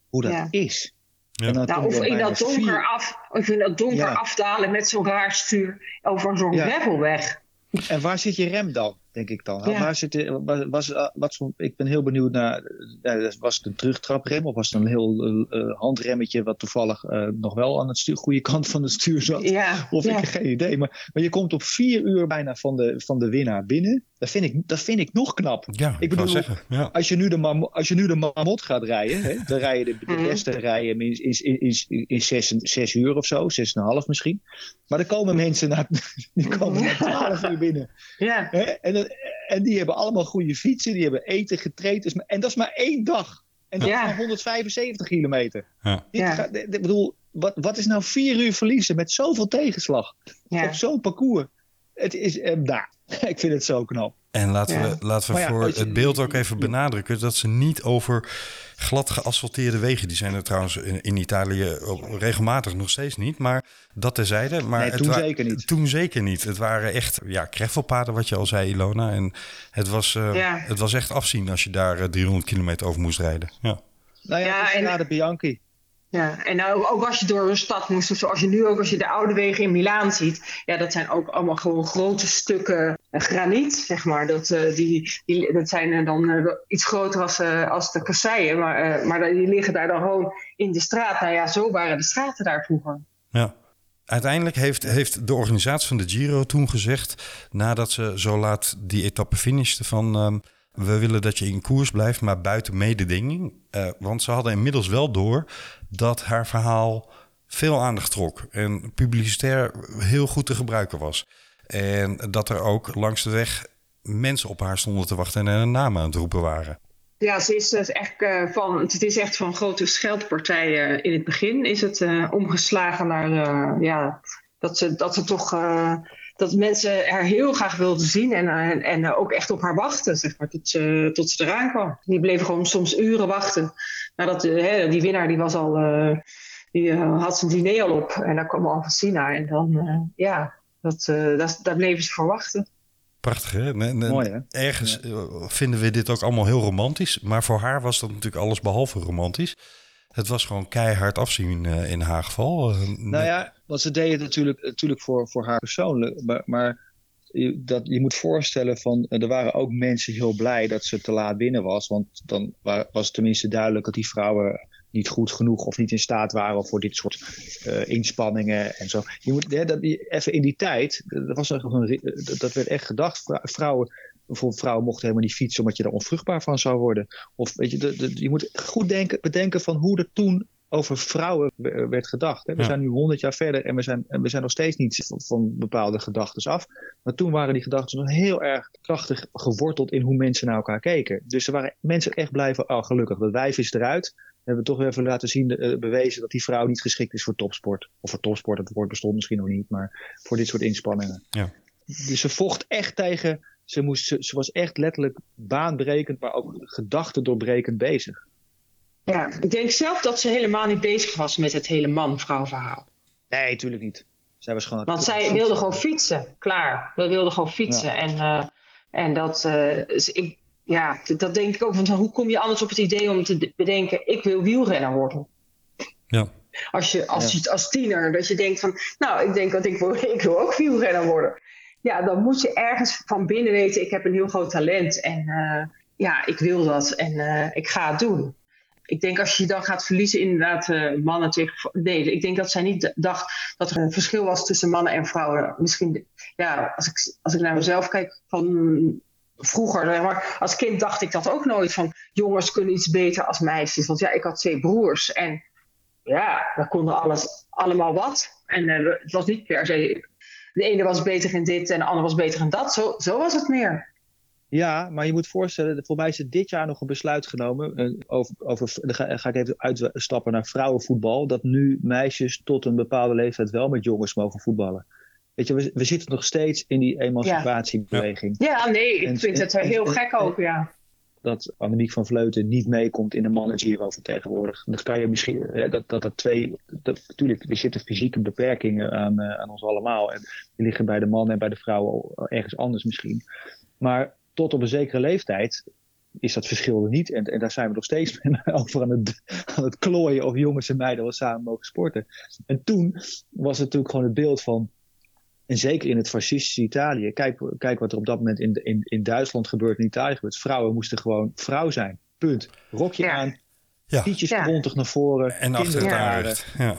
F: hoe dat
A: Ja.
F: is.
D: Ja.
F: En dan
A: Nou, of in dat donker,
F: vier-
A: af, of in dat donker
F: Ja.
A: afdalen met zo'n raar stuur over zo'n
F: Ja.
A: gravelweg.
F: En waar zit je rem dan, denk ik dan?
A: Ja.
F: Waar zit de, was, was, uh, wat, ik ben heel benieuwd naar, eh, was het een terugtraprem of was het een heel eh, eh, handremmetje wat toevallig eh, nog wel aan het stuur, goede kant van het stuur zat?
A: Ja,
F: Of
A: ja.
F: ik heb geen idee. Maar, maar je komt op vier uur bijna van de, van de winnaar binnen. Dat vind ik, dat vind ik nog knap.
D: Ja,
F: ik,
D: bedoel,
F: bedoel-
D: zeggen. Ja.
F: Als je nu de, mam- als je nu de mamot gaat rijden, hè, dan rij je de, de
A: Mhm.
F: beste rijden in, in, in, in, in zes, zes uur of zo, zes en een half misschien. Maar er komen mensen na, die komen na twaalf uur binnen.
A: ja.
F: Hè? En, dan- en die hebben allemaal goede fietsen, die hebben eten, getraind. Dus- En dat is maar één dag. En dat
A: Ja.
F: is maar 175 kilometer.
D: Ja.
F: Dit
A: Ja.
F: gaat- Ik bedoel, wat, wat is nou vier uur verliezen met zoveel tegenslag
A: ja.
F: op zo'n parcours? Het is, eh, nou, ik vind het zo knap.
D: En laten
A: Ja.
D: we, laten we
F: ja,
D: voor
F: je-
D: het beeld ook even benadrukken dat ze niet over glad geasfalteerde wegen, die zijn er trouwens in, in Italië regelmatig nog steeds niet, maar dat terzijde. Maar
F: Nee, toen zeker niet.
D: Toen zeker niet. Het waren echt ja, kreffelpaden, wat je al zei, Ilona. En het was, eh,
A: Ja.
D: het was echt afzien als je daar eh, 300 kilometer over moest rijden. Ja.
F: Nou ja,
A: Ja, en-
F: Strade Bianchi.
A: Ja, en nou, ook als je door een stad moest, zoals je nu ook als je de oude wegen in Milaan ziet, ja, dat zijn ook allemaal gewoon grote stukken eh, graniet, zeg maar. Dat, eh, die, die, dat zijn eh, dan iets groter als, als de kasseien, maar, maar die liggen daar dan gewoon in de straat. Nou ja, zo waren de straten daar vroeger.
D: Ja. Uiteindelijk heeft, heeft de organisatie van de Giro toen gezegd, nadat ze zo laat die etappe finishten, van ehm, we willen dat je in koers blijft, maar buiten mededinging. Eh, want ze hadden inmiddels wel door dat haar verhaal veel aandacht trok en publicitair heel goed te gebruiken was. En dat er ook langs de weg mensen op haar stonden te wachten en een naam aan het roepen waren.
A: Ja, ze is dus echt eh, van, het is echt van grote scheldpartijen in het begin. Is het eh, omgeslagen naar eh, ja, dat, ze, dat ze toch uh, dat mensen haar heel graag wilden zien en, en, en ook echt op haar wachten, zeg maar, tot ze, tot ze eraan kwam. Die bleven gewoon soms uren wachten. Nadat hè, die winnaar die was al, uh, die uh, had zijn diner al op en dan kwam Alfonsina en dan, uh, ja, dat, dat, daar bleven ze voor wachten.
D: Prachtig, hè? En, en
F: Mooi, hè?
D: Ergens ja. vinden we dit ook allemaal heel romantisch. Maar voor haar was dat natuurlijk alles behalve romantisch. Het was gewoon keihard afzien uh, in haar geval. Uh,
F: nou ja, want ze deed het natuurlijk, natuurlijk voor, voor haar persoonlijk. Maar, maar je, dat, je moet voorstellen van, eh, er waren ook mensen heel blij dat ze te laat binnen was. Want dan wa- was het tenminste duidelijk dat die vrouwen niet goed genoeg of niet in staat waren voor dit soort eh, inspanningen en zo. Je moet, hè, dat, even in die tijd, eh, dat, was echt een, eh, dat- werd echt gedacht. Vrou- Vrouwen, bijvoorbeeld vrouwen mochten helemaal niet fietsen omdat je er onvruchtbaar van zou worden. Of weet je, de, de- je moet goed denken, bedenken van hoe er toen over vrouwen w- werd gedacht. Hè. We
D: Ja.
F: zijn nu honderd jaar verder en we zijn, en we zijn nog steeds niet van, van bepaalde gedachten af. Maar toen waren die gedachten nog heel erg krachtig geworteld in hoe mensen naar elkaar keken. Dus er waren mensen echt blij van, oh gelukkig, dat wijf is eruit. We hebben toch weer even laten zien, eh, bewezen dat die vrouw niet geschikt is voor topsport. Of voor topsport, dat woord bestond misschien nog niet, maar voor dit soort inspanningen.
D: Ja.
F: Dus ze vocht echt tegen, ze, moest, ze, ze was echt letterlijk baanbrekend, maar ook gedachten doorbrekend bezig.
A: Ja, ik denk zelf dat ze helemaal niet bezig was met het hele man-vrouw verhaal.
F: Nee, natuurlijk niet. Zij was gewoon...
A: Want zij wilde gewoon fietsen, klaar. We wilden gewoon fietsen. En, eh, en dat, eh, is- ik, ja, dat denk ik ook. Want hoe kom je anders op het idee om te bedenken, ik wil wielrenner worden?
D: Ja.
A: Als, je, als,
F: Ja.
A: je, als tiener, dat je denkt van, nou, ik denk dat ik wil, ik wil ook wielrenner worden. Ja, dan moet je ergens van binnen weten, ik heb een heel groot talent. En eh, ja, ik wil dat en eh, ik ga het doen. Ik denk als je dan gaat verliezen, inderdaad, eh, mannen tegen. Nee, ik denk dat zij niet dacht dat er een verschil was tussen mannen en vrouwen. Misschien, ja, als ik, als ik naar mezelf kijk van vroeger, maar, als kind dacht ik dat ook nooit van jongens kunnen iets beter als meisjes. Want ja, ik had twee broers en ja, we konden alles, allemaal wat. En het was niet per se, de ene was beter in dit en de ander was beter in dat. Zo, zo was het meer.
F: Ja, maar je moet voorstellen, voor mij is er dit jaar nog een besluit genomen. eh, over, over, dan ga, ga ik even uitstappen naar vrouwenvoetbal. Dat nu meisjes tot een bepaalde leeftijd wel met jongens mogen voetballen. Weet je, we, we zitten nog steeds in die emancipatiebeweging.
A: Ja, nee, ik
F: En-
A: vind het
F: en-
A: heel
F: en-
A: gek ook, ja.
F: Dat Annemiek van Vleuten niet meekomt in de mannen Giro vertegenwoordig. Dat kan je misschien, hè, dat, dat er twee, dat, natuurlijk, er zitten fysieke beperkingen aan, eh, aan ons allemaal. En die liggen bij de mannen en bij de vrouwen ergens anders misschien. Maar tot op een zekere leeftijd is dat verschil er niet. En, en daar zijn we nog steeds over aan het, aan het klooien of jongens en meiden wel samen mogen sporten. En toen was het natuurlijk gewoon het beeld van. En zeker in het fascistische Italië. Kijk, kijk wat er op dat moment in, in, in Duitsland gebeurt, in Italië gebeurt. Vrouwen moesten gewoon vrouw zijn. Punt. Rokje
A: Ja.
F: aan,
D: Ja.
F: tietjes
A: Ja.
F: naar voren.
D: En achter het aanrecht. Ja.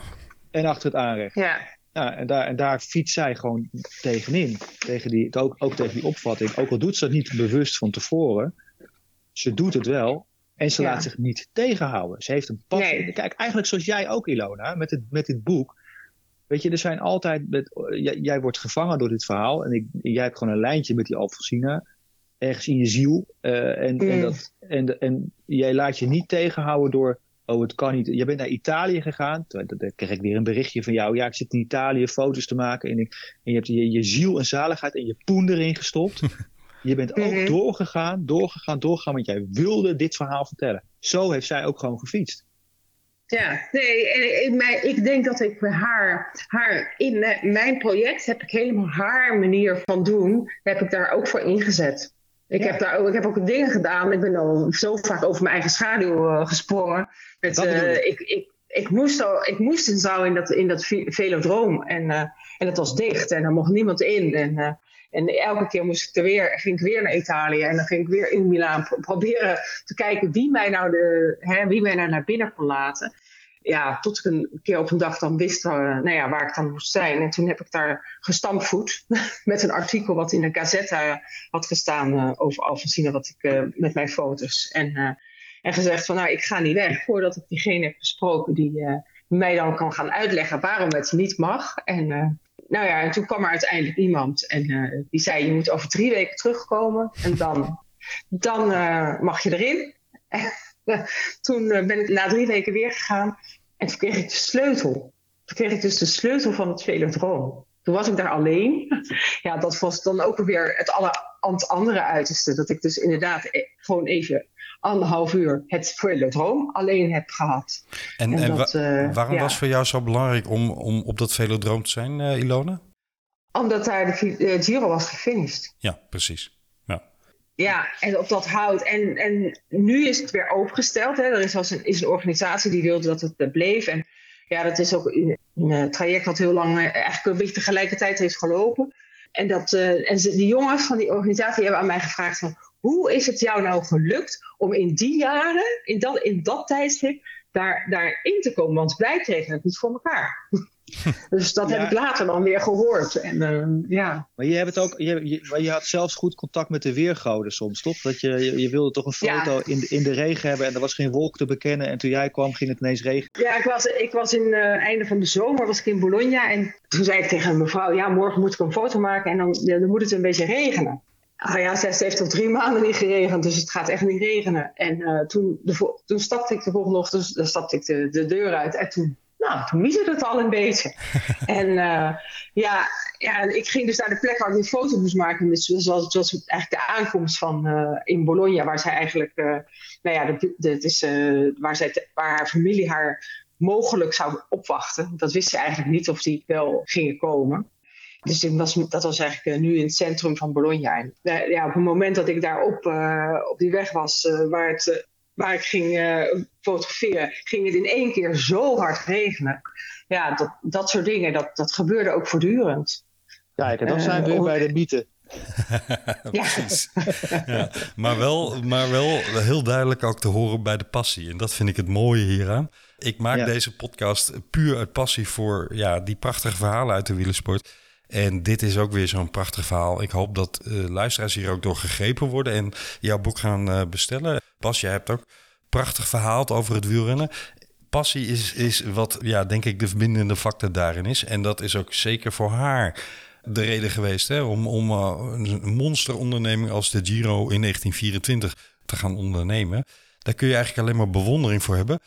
F: En achter het aanrecht.
A: Ja,
F: Ja, en, daar, en daar fietst zij gewoon tegenin. Tegen die, ook, ook tegen die opvatting. Ook al doet ze dat niet bewust van tevoren. Ze doet het wel. En ze
A: Ja.
F: laat zich niet tegenhouden. Ze heeft een passie.
A: Nee.
F: Kijk, eigenlijk zoals jij ook, Ilona, met, het, met dit boek. Weet je, er zijn altijd. Met, jij, jij wordt gevangen door dit verhaal. En ik, jij hebt gewoon een lijntje met die Alfonsina. Ergens in je ziel. eh, en, en,
A: Mm.
F: dat, en, en jij laat je niet tegenhouden door. Oh, het kan niet. Je bent naar Italië gegaan. Toen dan kreeg ik weer een berichtje van jou. Ja, ik zit in Italië foto's te maken. En, ik, en je hebt je, je ziel en zaligheid en je poen erin gestopt. Je bent ook
A: Mhm.
F: doorgegaan, doorgegaan, doorgegaan. Want jij wilde dit verhaal vertellen. Zo heeft zij ook gewoon gefietst.
A: Ja, nee, en ik, denk dat ik haar, haar in mijn project heb ik helemaal haar manier van doen, heb ik daar ook voor ingezet. Ik,
F: Ja.
A: heb daar ook, ik heb ook dingen gedaan. Ik ben al zo vaak over mijn eigen schaduw eh, gesprongen. Met, eh,
F: ik.
A: ik, ik, moest al, ik moest in zaal in dat, in dat ve- velodroom. En, eh, en het was dicht en er mocht niemand in. En, en elke keer moest ik er weer, ging ik weer naar Italië. En dan ging ik weer in Milaan pro- proberen te kijken wie mij nou, de, hè, wie mij nou naar binnen kon laten. Ja, tot ik een keer op een dag dan wist eh, nou ja, waar ik dan moest zijn. En toen heb ik daar gestampvoet met een artikel wat in de Gazzetta had gestaan eh, over Alfonsina, wat ik eh, met mijn foto's. En, eh, en gezegd van nou, ik ga niet weg voordat ik diegene heb gesproken die eh, mij dan kan gaan uitleggen waarom het niet mag. En eh, nou ja, en toen kwam er uiteindelijk iemand en eh, die zei je moet over drie weken terugkomen en dan, dan eh, mag je erin. toen eh, ben ik na drie weken weer gegaan en toen kreeg ik de sleutel. Toen kreeg ik dus de sleutel van het velodroom. Toen was ik daar alleen. Ja, dat was dan ook weer het, alle, het andere uiterste. Dat ik dus inderdaad gewoon even anderhalf uur het velodroom alleen heb gehad.
D: En,
A: En
D: en
A: dat,
D: wa-
A: eh,
D: waarom
A: ja.
D: was voor jou zo belangrijk om, om op dat velodroom te zijn, eh, Ilona?
A: Omdat daar de Giro was gefinished.
D: Ja, precies. Ja.
A: Ja, en op dat hout. En, en nu is het weer opengesteld. Hè. Er is, was een, is een organisatie die wilde dat het eh, bleef. En ja, dat is ook een, een, traject wat heel lang eigenlijk een beetje tegelijkertijd heeft gelopen. en, dat, en ze, die jongens van die organisatie hebben aan mij gevraagd van, hoe is het jou nou gelukt om in die jaren, in dat, in dat tijdstip, daar, daarin te komen? Want wij kregen het niet voor elkaar. dus dat
F: Ja.
A: heb ik later dan weer gehoord. En eh, ja.
F: Maar je, hebt het ook, je, je, had zelfs goed contact met de weergoden soms, toch? Dat je, je, je wilde toch een
A: Ja.
F: foto in, de- in de regen hebben en er was geen wolk te bekennen. En toen jij kwam ging het ineens regen.
A: Ja, ik was, ik was in het einde van de zomer was ik in Bologna. En toen zei ik tegen een mevrouw, ja, morgen moet ik een foto maken en dan, dan moet het een beetje regenen. Ah ja, ze heeft al drie maanden niet geregend, dus het gaat echt niet regenen. En eh, toen, de, toen stapte ik de volgende ochtend, dan stapte ik de, de deur uit en toen, nou, toen het al een beetje. en eh, ja, ja, ik ging dus naar de plek waar ik die foto moest maken. Dus het was, eigenlijk de aankomst van eh, in Bologna, waar zij eigenlijk, nou ja, de, de, het is, waar, zij te- waar haar familie haar mogelijk zou opwachten. Dat wist ze eigenlijk niet of die wel gingen komen. Dus ik was, dat was eigenlijk eh, nu in het centrum van Bologna. En, eh, ja, op het moment dat ik daar op, eh, op die weg was eh, waar, het, waar ik ging eh, fotograferen, ging het in één keer zo hard regenen. Ja, dat, dat soort dingen, dat, dat gebeurde ook voortdurend.
F: Kijk, en dan zijn we weer
A: om-
F: bij de mythe.
A: Ja.
D: Precies. ja. maar, wel, maar wel heel duidelijk ook te horen bij de passie. En dat vind ik het mooie hieraan. Ik maak
F: Ja.
D: deze podcast puur uit passie voor ja, die prachtige verhalen uit de wielersport. En dit is ook weer zo'n prachtig verhaal. Ik hoop dat eh, luisteraars hier ook door gegrepen worden en jouw boek gaan eh, bestellen. Bas, jij hebt ook prachtig verhaald over het wielrennen. Passie is, is wat, ja, denk ik, de verbindende factor daarin is. En dat is ook zeker voor haar de reden geweest hè, om, om uh, een monsteronderneming als de Giro in 1924 te gaan ondernemen. Daar kun je eigenlijk alleen maar bewondering voor hebben.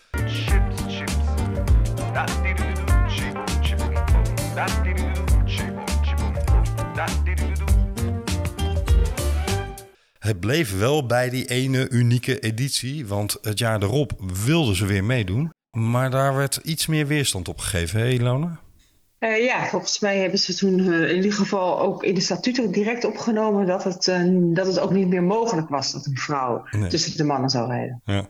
D: Het bleef wel bij die ene unieke editie, want het jaar erop wilden ze weer meedoen. Maar daar werd iets meer weerstand op gegeven, hè Ilona?
A: Eh, ja, volgens mij hebben ze toen eh, in ieder geval ook in de statuten direct opgenomen dat het, eh, dat het ook niet meer mogelijk was dat een vrouw
D: Nee.
A: tussen de mannen zou rijden.
D: Ja.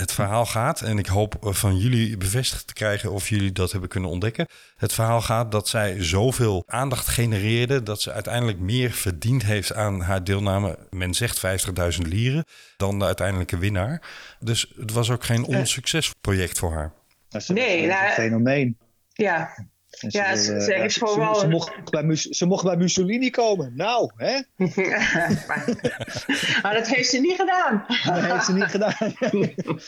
D: Het verhaal gaat, en ik hoop van jullie bevestigd te krijgen of jullie dat hebben kunnen ontdekken. Het verhaal gaat dat zij zoveel aandacht genereerde dat ze uiteindelijk meer verdiend heeft aan haar deelname. Men zegt 50.000 lieren dan de uiteindelijke winnaar. Dus het was ook geen onsuccesproject voor haar.
A: Nee,
F: was een
A: nou,
F: fenomeen.
A: Ja,
F: En
A: Ja, ze- ze heeft
F: ze,
A: gewoon wel
F: ze
A: een-
F: mocht bij, ze mocht bij Mussolini komen. Nou, hè?
A: maar, maar dat heeft ze niet gedaan.
F: Dat heeft ze niet gedaan.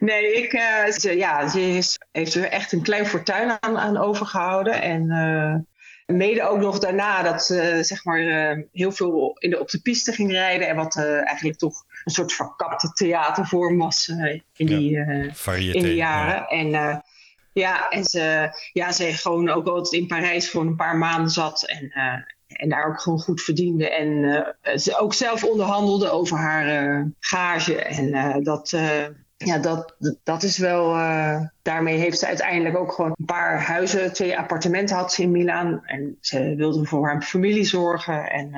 A: Nee, ik, eh, ze, ja, ze is, heeft er echt een klein fortuin aan, aan overgehouden. En eh, mede ook nog daarna dat ze zeg maar, eh, heel veel in de, op de piste ging rijden. En wat eh, eigenlijk toch een soort verkapte theatervorm was in, die, eh,
D: Variété.
A: in die
D: ja.
A: jaren. En eh, ja, en ze, ja, ze gewoon ook altijd in Parijs gewoon een paar maanden zat. En, eh, en daar ook gewoon goed verdiende. En eh, ze ook zelf onderhandelde over haar eh, gage. En dat, ja, dat, dat is wel. daarmee heeft ze uiteindelijk ook gewoon een paar huizen, twee appartementen had ze in Milaan. En ze wilde voor haar familie zorgen. En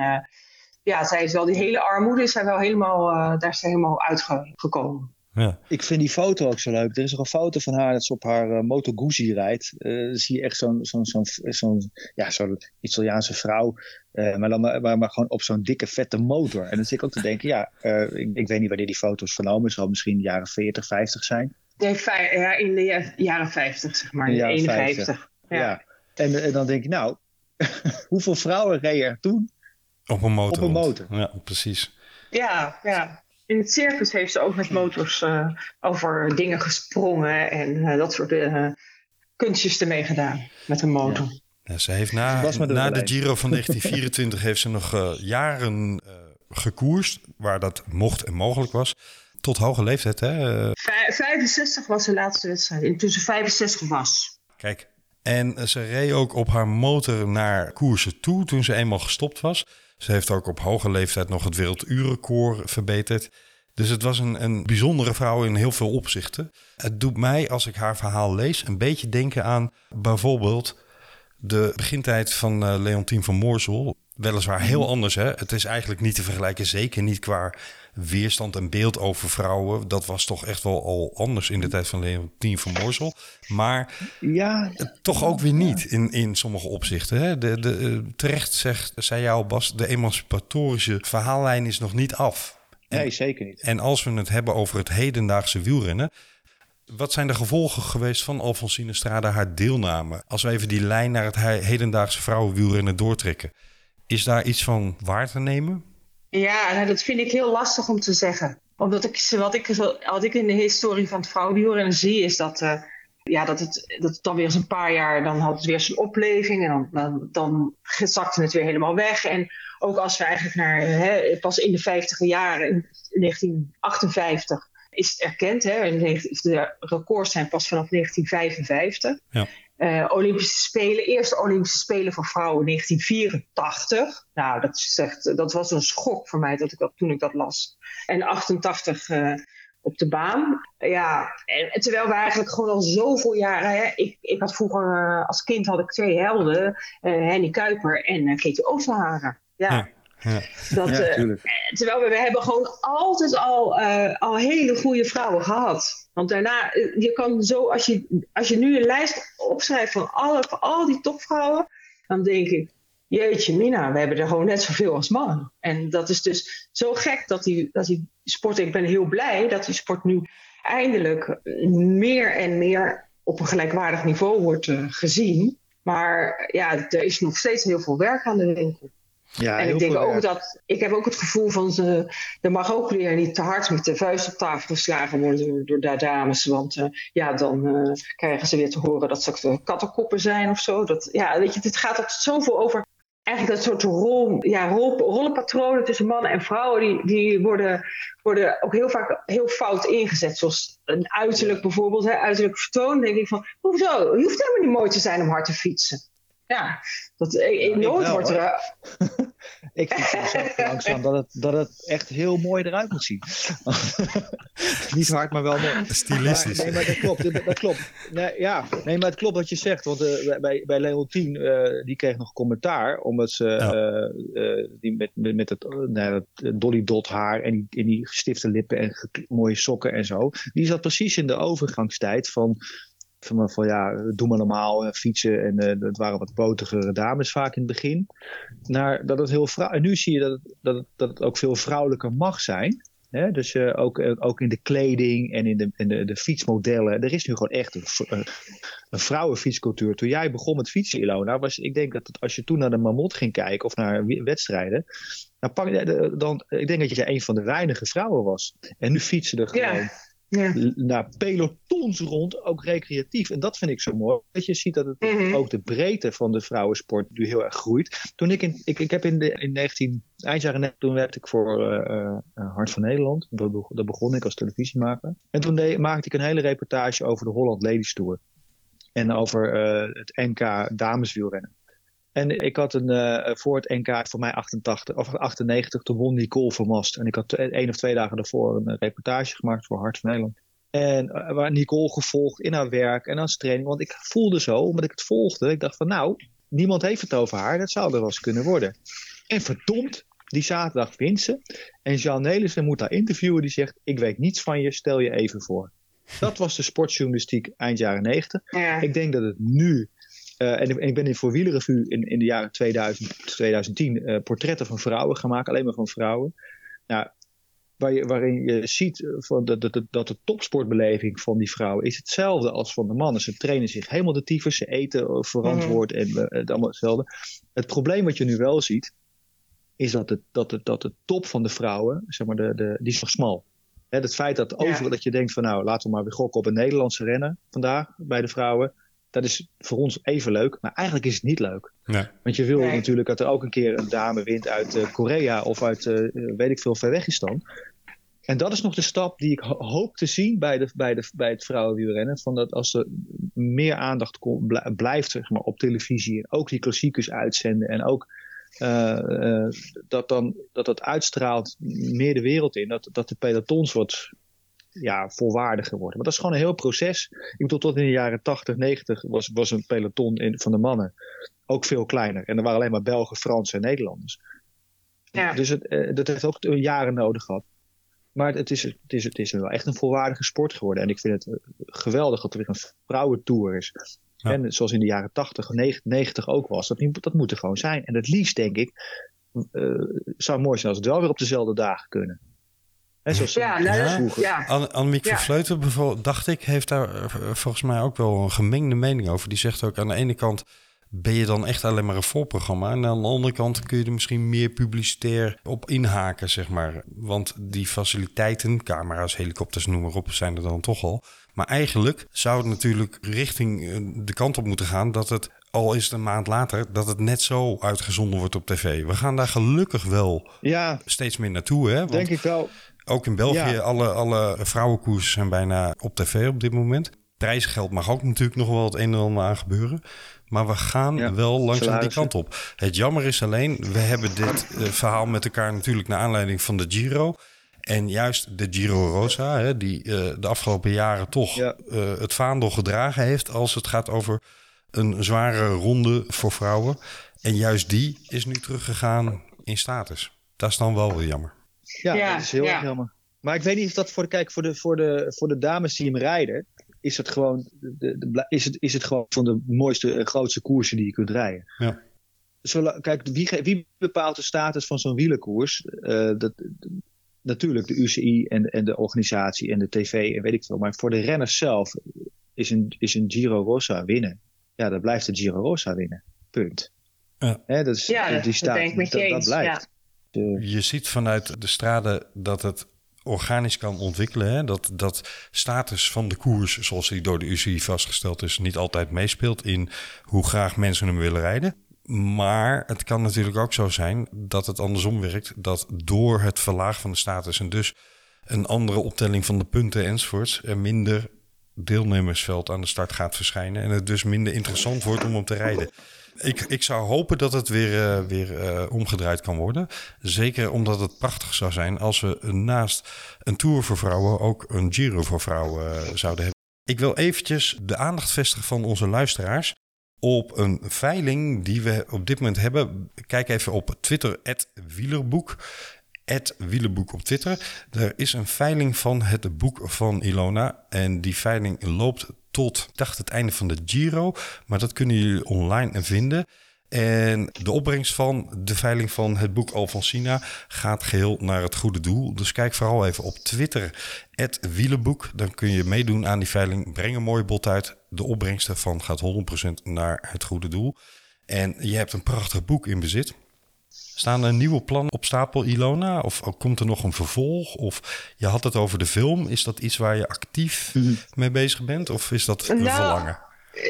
A: ja, zij is wel die hele armoede, is wel helemaal, daar ze helemaal uitgekomen.
D: Ja.
F: Ik vind die foto ook zo leuk. Er is nog een foto van haar dat ze op haar eh, Moto Guzzi rijdt. Eh, dan zie je echt zo'n zo'n zo'n zo'n ja, zo'n Italiaanse vrouw. eh, maar, dan, maar, maar, maar gewoon op zo'n dikke vette motor. En dan zit ik ook te denken, ja, eh, ik, ik weet niet wanneer die foto's vernomen. Het zal misschien de jaren 40, 50 zijn.
A: Nee, ja, in de ja- jaren 50, zeg maar.
F: In de jaren
A: 51.
F: Ja.
A: Ja.
F: En, en dan denk ik, nou, hoeveel vrouwen reden er toen?
D: Op een motor.
F: Op een motor.
D: Ja, precies.
A: Ja, ja. In het circus heeft ze ook met motors eh, over dingen gesprongen en eh, dat soort eh, kunstjes ermee gedaan met een motor.
D: Ja, ze heeft na, na
F: de.
D: Giro van 1924 heeft ze nog jaren eh, gekoerst, waar dat mocht en mogelijk was. Tot hoge leeftijd, hè? Eh,
A: Vij- 65 was de laatste wedstrijd, en toen ze 65 was.
D: Kijk, en ze reed ook op haar motor naar koersen toe toen ze eenmaal gestopt was. Ze heeft ook op hoge leeftijd nog het werelduurrecord verbeterd. Dus het was een, een bijzondere vrouw in heel veel opzichten. Het doet mij, als ik haar verhaal lees, een beetje denken aan bijvoorbeeld de begintijd van eh, Leontien van Moorsel. weliswaar heel anders. Hè? Het is eigenlijk niet te vergelijken, zeker niet qua weerstand en beeld over vrouwen. Dat was toch echt wel al anders in de tijd van Leontien van Moorsel. Maar
F: Ja,
D: toch ook weer niet in, in sommige opzichten. Hè? De, de, eh, terecht zegt, zei jou Bas, de emancipatorische verhaallijn is nog niet af. En-
F: nee, zeker niet.
D: En als we het hebben over het hedendaagse wielrennen. Wat zijn de gevolgen geweest van Alfonsine Strada haar deelname? Als we even die lijn naar het he- hedendaagse vrouwenwielrennen doortrekken. Is daar iets van waar te nemen?
A: Ja, nou, dat vind ik heel lastig om te zeggen. Omdat ik, wat ik, wat ik in de historie van het vrouwenwielrennen zie, is dat, eh, ja, dat, het, dat dan weer eens een paar jaar, dan had het weer zijn opleving en dan, dan, dan zakte het weer helemaal weg. En ook als we eigenlijk naar, hè, pas in de 50 jaren, in 1958, is het erkend. Hè, de records zijn pas vanaf 1955.
D: Ja.
A: Eh, Olympische Spelen, eerste Olympische Spelen voor vrouwen 1984. Nou, dat, is dat was een schok voor mij dat ik dat, toen ik dat las. En 88 eh, op de baan. Ja, en, terwijl we eigenlijk gewoon al zoveel jaren... Hè, ik, ik had vroeger, eh, als kind had ik twee helden. Henny Kuiper en uh, Katie Oosterhagen. Ja.
D: Ja.
A: Dat,
F: Ja,
A: eh, terwijl we, we hebben gewoon altijd al, eh, al hele goede vrouwen gehad. Want daarna, eh, je kan zo, als je, als je nu een lijst opschrijft van, alle, van al die topvrouwen, dan denk ik, jeetje mina, we hebben er gewoon net zoveel als mannen. En dat is dus zo gek dat die, dat die sport, ik ben heel blij dat die sport nu eindelijk meer en meer op een gelijkwaardig niveau wordt gezien. Maar ja, er is nog steeds heel veel werk aan de winkel.
F: Ja,
A: En ik denk ook
F: werk.
A: dat, ik heb ook het gevoel van ze, er mag ook weer niet te hard met de vuist op tafel geslagen worden door, door de dames. Want eh, ja, dan eh, krijgen ze weer te horen dat ze ook kattenkoppen zijn of zo. Dat, ja, weet je, het gaat altijd zoveel over eigenlijk dat soort rol, ja, rol, rollenpatronen tussen mannen en vrouwen. Die, die worden, worden ook heel vaak heel fout ingezet. Zoals een uiterlijk bijvoorbeeld, hè, uiterlijk vertoon. denk ik van, hoezo? Je hoeft helemaal niet mooi te zijn om hard te fietsen. Ja, dat,
F: ik
A: nooit
F: wel,
A: wordt er...
F: Ik vind ook langzaam dat het, dat het echt heel mooi eruit moet zien. Niet hard, maar wel mooi.
D: Stilistisch.
F: Maar, nee, maar dat klopt. Dat, dat klopt. Nee, ja, nee, maar het klopt wat je zegt. Want eh, bij, bij Leontien, eh, die kreeg nog commentaar. Omdat ze
D: Ja.
F: eh, eh, die met, met, met het, eh, nou, dat dolly dot haar en die, en die gestifte lippen en mooie sokken en zo. Die zat precies in de overgangstijd van van, van ja, doe maar normaal, eh, fietsen. En eh, dat waren wat potigere dames vaak in het begin. Naar dat het heel. En nu zie je dat het, dat het, dat het ook veel vrouwelijker mag zijn. Hè? Dus eh, ook, eh, ook in de kleding en in de, in de, de fietsmodellen. Er is nu gewoon echt een, eh, een vrouwenfietscultuur. Toen jij begon met fietsen, Ilona, was ik denk dat het, als je toen naar de Mamot ging kijken of naar wedstrijden. Dan, pak, dan, ik denk dat je een van de weinige vrouwen was. En nu fietsen er gewoon
A: Ja.
F: L- naar pelotons rond, ook recreatief. En dat vind ik zo mooi. Dat je ziet dat het
A: Mhm.
F: ook de breedte van de vrouwensport nu heel erg groeit. Toen ik in, ik, ik heb in, de, in 19, eind jaren 90, toen werkte ik voor eh, eh, Hart van Nederland. Daar begon, ik als televisiemaker. En toen deed- maakte ik een hele reportage over de Holland Ladies Tour. En over eh, het NK dameswielrennen. En ik had een, eh, voor het NK, voor mij 88, of 98, toen won Nicole Vermast. En ik had één of twee dagen daarvoor een eh, reportage gemaakt voor Hart van Nederland. En eh, waar Nicole gevolgd in haar werk en als training. Want ik voelde zo, omdat ik het volgde, ik dacht van nou, niemand heeft het over haar. Dat zou er wel eens kunnen worden. En verdomd, die zaterdag wint ze. En Jean Nelissen moet haar interviewen. Die zegt, ik weet niets van je, stel je even voor. Dat was de sportjournalistiek eind jaren 90.
A: Ja.
F: Ik denk dat het nu. Eh, en, en ik ben in voor Wielerrevue in, in de jaren 2000, 2010 eh, portretten van vrouwen gaan maken, alleen maar van vrouwen. Nou, waar je, waarin je ziet eh, van dat, dat, dat de topsportbeleving van die vrouwen is hetzelfde als van de mannen. Ze trainen zich helemaal de tyfus, ze eten verantwoord en eh, het allemaal hetzelfde. Het probleem wat je nu wel ziet, is dat de, dat de, dat de top van de vrouwen, zeg maar, de, de, die is nog smal. Het feit dat
A: Ja.
F: overal dat je denkt van nou, laten we maar weer gokken op een Nederlandse renner vandaag bij de vrouwen. Dat is voor ons even leuk, maar eigenlijk is het niet leuk.
D: Ja.
F: Want je wil
A: Nee.
F: natuurlijk dat er ook een keer een dame wint uit eh, Korea of uit eh, weet ik veel ver weg is dan. En dat is nog de stap die ik ho- hoop te zien bij, de, bij, de, bij het vrouwenwielrennen. Van dat als er meer aandacht komt, bl- blijft zeg maar, op televisie. En ook die klassiekers uitzenden. En ook eh, eh, dat, dan, dat dat uitstraalt meer de wereld in. Dat, dat de pelotons wat ja, volwaardiger worden. Maar dat is gewoon een heel proces. Ik bedoel, tot in de jaren 80, 90 was, was een peloton in, van de mannen ook veel kleiner. En er waren alleen maar Belgen, Fransen en Nederlanders.
A: Ja.
F: Dus het, eh, dat heeft ook jaren nodig gehad. Maar het is, het, is, het is wel echt een volwaardige sport geworden. En ik vind het eh, geweldig dat er weer een vrouwentour is.
D: Ja.
F: En zoals in de jaren 80, 90 ook was. Dat, moet- dat moet er gewoon zijn. En het liefst, denk ik, eh, zou het mooi zijn als het wel weer op dezelfde dagen kunnen. Zoals
A: Ja, nou,
D: Ja.
F: vroeger.
A: Ja,
D: Anne- Annemiek
A: Ja.
D: dacht ik, heeft daar eh, volgens mij ook wel een gemengde mening over. Die zegt ook aan de ene kant ben je dan echt alleen maar een voorprogramma. En aan de andere kant kun je er misschien meer publicitair op inhaken, zeg maar. Want die faciliteiten, camera's, helikopters, noem maar op, zijn er dan toch al. Maar eigenlijk zou het natuurlijk richting eh, de kant op moeten gaan dat het, al is het een maand later, dat het net zo uitgezonden wordt op tv. We gaan daar gelukkig wel
F: Ja,
D: steeds meer naartoe, hè? Want
F: denk ik wel.
D: Ook in België,
F: Ja.
D: alle, alle vrouwenkoersen zijn bijna op tv op dit moment. Prijsgeld mag ook natuurlijk nog wel het een en ander aan gebeuren. Maar we gaan
F: Ja,
D: wel langzaam die kant op. Het jammer is alleen, we hebben dit eh, verhaal met elkaar natuurlijk naar aanleiding van de Giro. En juist de Giro Rosa, hè, die eh, de afgelopen jaren toch
F: Ja.
D: eh, het vaandel gedragen heeft als het gaat over een zware ronde voor vrouwen. En juist die is nu teruggegaan in status. Dat is dan wel weer jammer.
F: Ja,
A: Ja,
F: dat is heel
A: ja.
F: erg jammer. Maar ik weet niet of dat voor de, kijk, voor de, voor de, voor de dames die hem rijden, is het gewoon, de, de, is het, is het gewoon van de mooiste grootste koersen die je kunt rijden.
D: Ja.
F: Zola- kijk, wie, wie bepaalt de status van zo'n wielerkoers? Eh, dat, natuurlijk de UCI en, en de organisatie en de tv en weet ik veel. Maar voor de renners zelf is een, is een Giro Rossa winnen. Ja, dat blijft de Giro Rossa winnen. Punt.
D: Ja.
F: Hè, dat is,
A: ja
F: die
A: dat
F: staat,
A: ben ik met je
F: dat, dat
A: eens.
F: blijft.
D: Je ziet vanuit de straden dat het organisch kan ontwikkelen. Hè? Dat, dat status van de koers, zoals die door de UCI vastgesteld is, niet altijd meespeelt in hoe graag mensen hem willen rijden. Maar het kan natuurlijk ook zo zijn dat het andersom werkt. Dat door het verlagen van de status en dus een andere optelling van de punten enzovoorts, er minder deelnemersveld aan de start gaat verschijnen. En het dus minder interessant wordt om hem te rijden. Ik, ik zou hopen dat het weer, eh, weer eh, omgedraaid kan worden. Zeker omdat het prachtig zou zijn als we naast een Tour voor vrouwen ook een Giro voor vrouwen eh, zouden hebben. Ik wil eventjes de aandacht vestigen van onze luisteraars op een veiling die we op dit moment hebben. Kijk even op Twitter, wielerboek. Wielerboek op Twitter. Er is een veiling van het boek van Ilona. En die veiling loopt tot, dacht, het einde van de Giro. Maar dat kunnen jullie online vinden. En de opbrengst van de veiling van het boek Alfonsina gaat geheel naar het goede doel. Dus kijk vooral even op Twitter, wielenboek. Dan kun je meedoen aan die veiling. Breng een mooi bod uit. De opbrengst daarvan gaat 100% naar het goede doel. En je hebt een prachtig boek in bezit. Staan er nieuwe plannen op stapel, Ilona? Of komt er nog een vervolg? Of je had het over de film. Is dat iets waar je actief mee bezig bent? Of is dat een
A: Nou,
D: verlangen?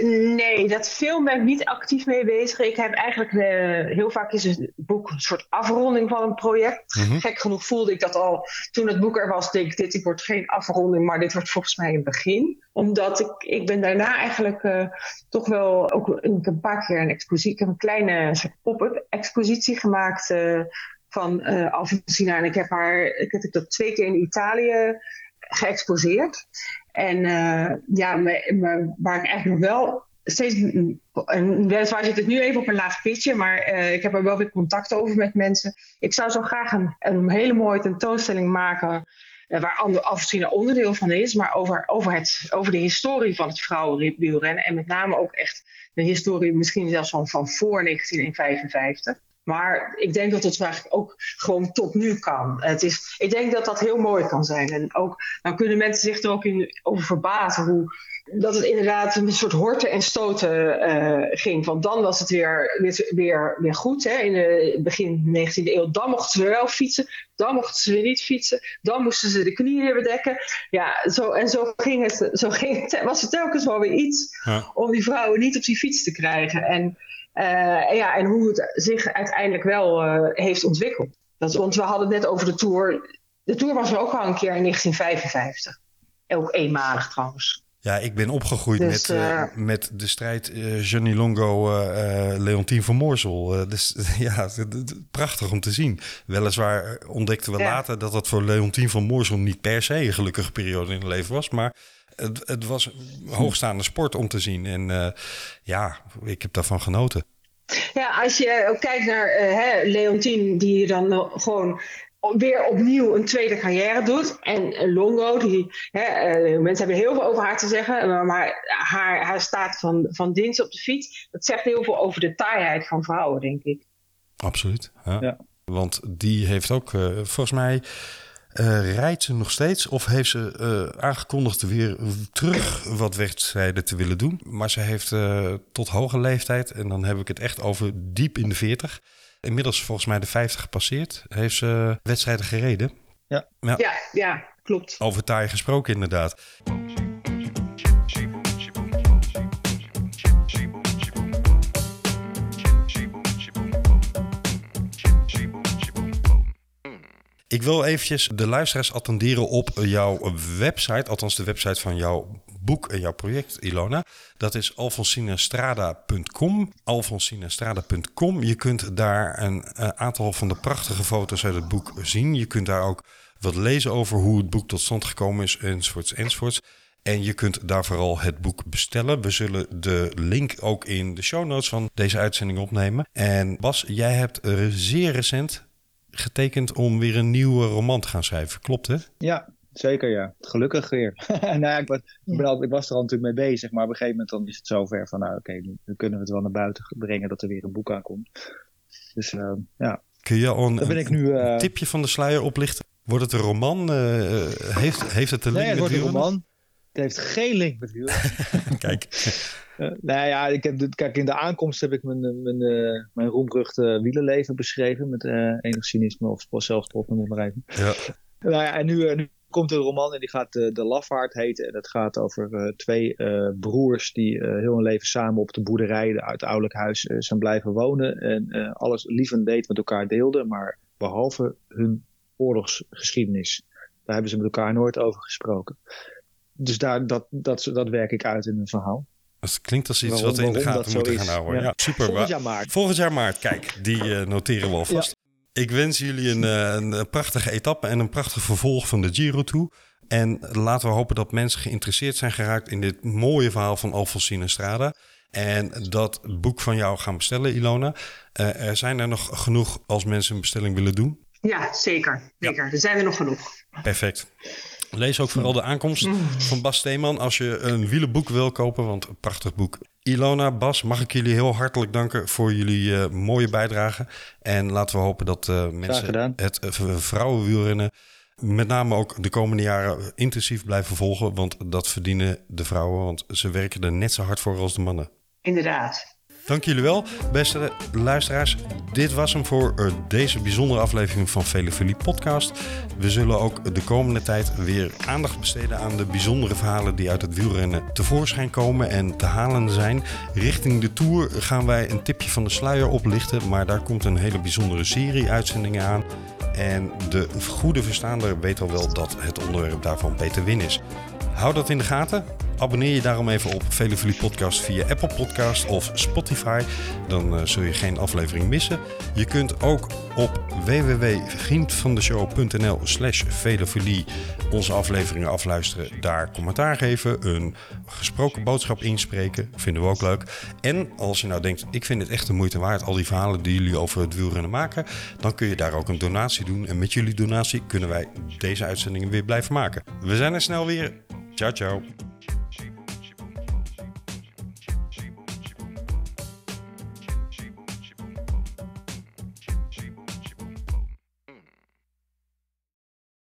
A: Nee, dat film ben ik niet actief mee bezig. Ik heb eigenlijk eh, heel vaak is het boek een soort afronding van een project.
D: Mhm.
A: Gek genoeg voelde ik dat al toen het boek er was. Denk ik, dit wordt geen afronding, maar dit wordt volgens mij een begin. Omdat ik, ik ben daarna eigenlijk eh, toch wel ook ik een paar keer een expositie. Ik heb een kleine soort pop-up expositie gemaakt eh, van eh Alfonsina. En ik heb haar, ik heb dat twee keer in Italië geëxposeerd. En eh, ja, waar ik eigenlijk wel steeds. En weliswaar zit het nu even op een laag pitje, maar eh, ik heb er wel weer contact over met mensen. Ik zou zo graag een, een hele mooie tentoonstelling maken. eh, waar ander, Alfonsina onderdeel van is, maar over, over, het, over de historie van het vrouwenwielrennen. En met name ook echt de historie, misschien zelfs van, van voor 1955. Maar ik denk dat het eigenlijk ook gewoon tot nu kan. Het is, ik denk dat dat heel mooi kan zijn. En ook, dan kunnen mensen zich er ook in, over verbazen hoe dat het inderdaad een soort horten en stoten eh, ging. Want dan was het weer, weer, weer, weer goed. Hè? In de begin 19e eeuw, dan mochten ze wel fietsen. Dan mochten ze weer niet fietsen. Dan moesten ze de knieën weer bedekken. Ja, zo, en zo, ging het, zo ging het, was het telkens wel weer iets
D: Ja.
A: om die vrouwen niet op die fiets te krijgen. En, eh, ja, en hoe het zich uiteindelijk wel eh, heeft ontwikkeld. Dat, want we hadden het net over de Tour. De Tour was er ook al een keer in 1955. Ook eenmalig trouwens.
D: Ja, ik ben opgegroeid
A: Dus,
D: met, eh,
A: eh,
D: met de strijd eh Johnny Longo, eh, Leontien van Moorsel. Dus ja, prachtig om te zien. Weliswaar ontdekten we
A: Ja.
D: later dat dat voor Leontien van Moorsel niet per se een gelukkige periode in het leven was. Maar het, het was een hoogstaande sport om te zien. En ja, ik heb daarvan genoten.
A: Ja, als je ook kijkt naar eh hè, Leontien, die dan gewoon weer opnieuw een tweede carrière doet. En eh, Longo, die, hè, eh, mensen hebben heel veel over haar te zeggen, maar, maar haar, haar staat van, van dienst op de fiets, dat zegt heel veel over de taaiheid van vrouwen, denk ik.
D: Absoluut. Ja.
F: Ja.
D: Want die heeft ook, eh, volgens mij, eh, rijdt ze nog steeds of heeft ze eh, aangekondigd weer terug wat wedstrijden te willen doen. Maar ze heeft eh, tot hoge leeftijd, en dan heb ik het echt over diep in de 40, inmiddels volgens mij de 50 gepasseerd, heeft ze wedstrijden gereden.
F: Ja.
A: Ja, ja klopt.
D: Over taai gesproken inderdaad. Ik wil eventjes de luisteraars attenderen op jouw website, althans de website van jouw boek en jouw project, Ilona. Dat is alfonsinestrada.com. Alfonsinestrada.com. Je kunt daar een eh, aantal van de prachtige foto's uit het boek zien. Je kunt daar ook wat lezen over hoe het boek tot stand gekomen is, enzovoorts, enzovoorts. En je kunt daar vooral het boek bestellen. We zullen de link ook in de show notes van deze uitzending opnemen. En Bas, jij hebt er zeer recent getekend om weer een nieuwe roman te gaan schrijven. Klopt hè?
F: Ja, zeker ja. Gelukkig weer. nou ja, ik, was, ik, ben al, ik was er al natuurlijk mee bezig, maar op een gegeven moment dan is het zover van, nou oké, nu, nu kunnen we het wel naar buiten brengen dat er weer een boek aankomt. Dus eh, ja,
D: Kun je al een,
F: ik nu... eh,
D: een tipje van de sluier oplichten? Wordt het een roman? Eh, heeft, heeft het een link
F: nee, het
D: met
F: wordt een roman. Het heeft geen link met wielrennen.
D: Kijk,
F: nou ja, ik heb, kijk, in de aankomst heb ik mijn, mijn, eh, mijn roemruchte wielerleven beschreven. Met eh, enig cynisme of zelfs trots met maar even.
D: ja.
F: Nou ja, en nu, nu komt een roman en die gaat eh, De Lafaard heten. En dat gaat over eh, twee eh, broers die heel hun leven samen op de boerderij uit het ouderlijk huis zijn blijven wonen. En alles lief en leed met elkaar deelden, maar behalve hun oorlogsgeschiedenis. Daar hebben ze met elkaar nooit over gesproken. Dus daar, dat, dat, dat werk ik uit in een verhaal.
D: Dat klinkt als iets
F: Waarom-
D: wat we in de gaten moeten gaan houden. Ja,
F: Ja.
D: super.
F: Volgend jaar maart.
D: Volgend jaar maart, kijk, die noteren we alvast. Ik wens jullie een, eh, een eh, prachtige etappe en een prachtig vervolg van de Giro toe. En laten we hopen dat mensen geïnteresseerd zijn geraakt in dit mooie verhaal van Alfonsine Strada. En dat boek van jou gaan bestellen, Ilona. Eh, er zijn er nog genoeg als mensen een bestelling willen doen.
A: Ja, zeker. zeker. Er zijn er nog genoeg.
D: Perfect. Lees ook vooral de aankomst van Bas Steeman als je een wielenboek wil kopen, want een prachtig boek. Ilona, Bas, mag ik jullie heel hartelijk danken voor jullie eh, mooie bijdrage. En laten we hopen dat eh, mensen het uh, vrouwenwielrennen met name ook de komende jaren intensief blijven volgen. Want dat verdienen de vrouwen, want ze werken er net zo hard voor als de mannen.
A: Inderdaad.
D: Dank jullie wel, beste luisteraars. Dit was hem voor eh, deze bijzondere aflevering van Vele Podcast. We zullen ook de komende tijd weer aandacht besteden aan de bijzondere verhalen die uit het wielrennen tevoorschijn komen en te halen zijn. Richting de Tour gaan wij een tipje van de sluier oplichten, maar daar komt een hele bijzondere serie uitzendingen aan. En de goede verstaander weet al wel dat het onderwerp daarvan Peter Win is. Hou dat in de gaten. Abonneer je daarom even op Vele Podcast via Apple Podcast of Spotify. Dan uh, zul je geen aflevering missen. Je kunt ook op www.vriendvandeshow.nl slash onze afleveringen afluisteren. Daar commentaar geven, een gesproken boodschap inspreken. Vinden we ook leuk. En als je nou denkt, ik vind het echt de moeite waard, al die verhalen die jullie over het wielrennen maken. Dan kun je daar ook een donatie doen. En met jullie donatie kunnen wij deze uitzendingen weer blijven maken. We zijn er snel weer. Ciao, ciao.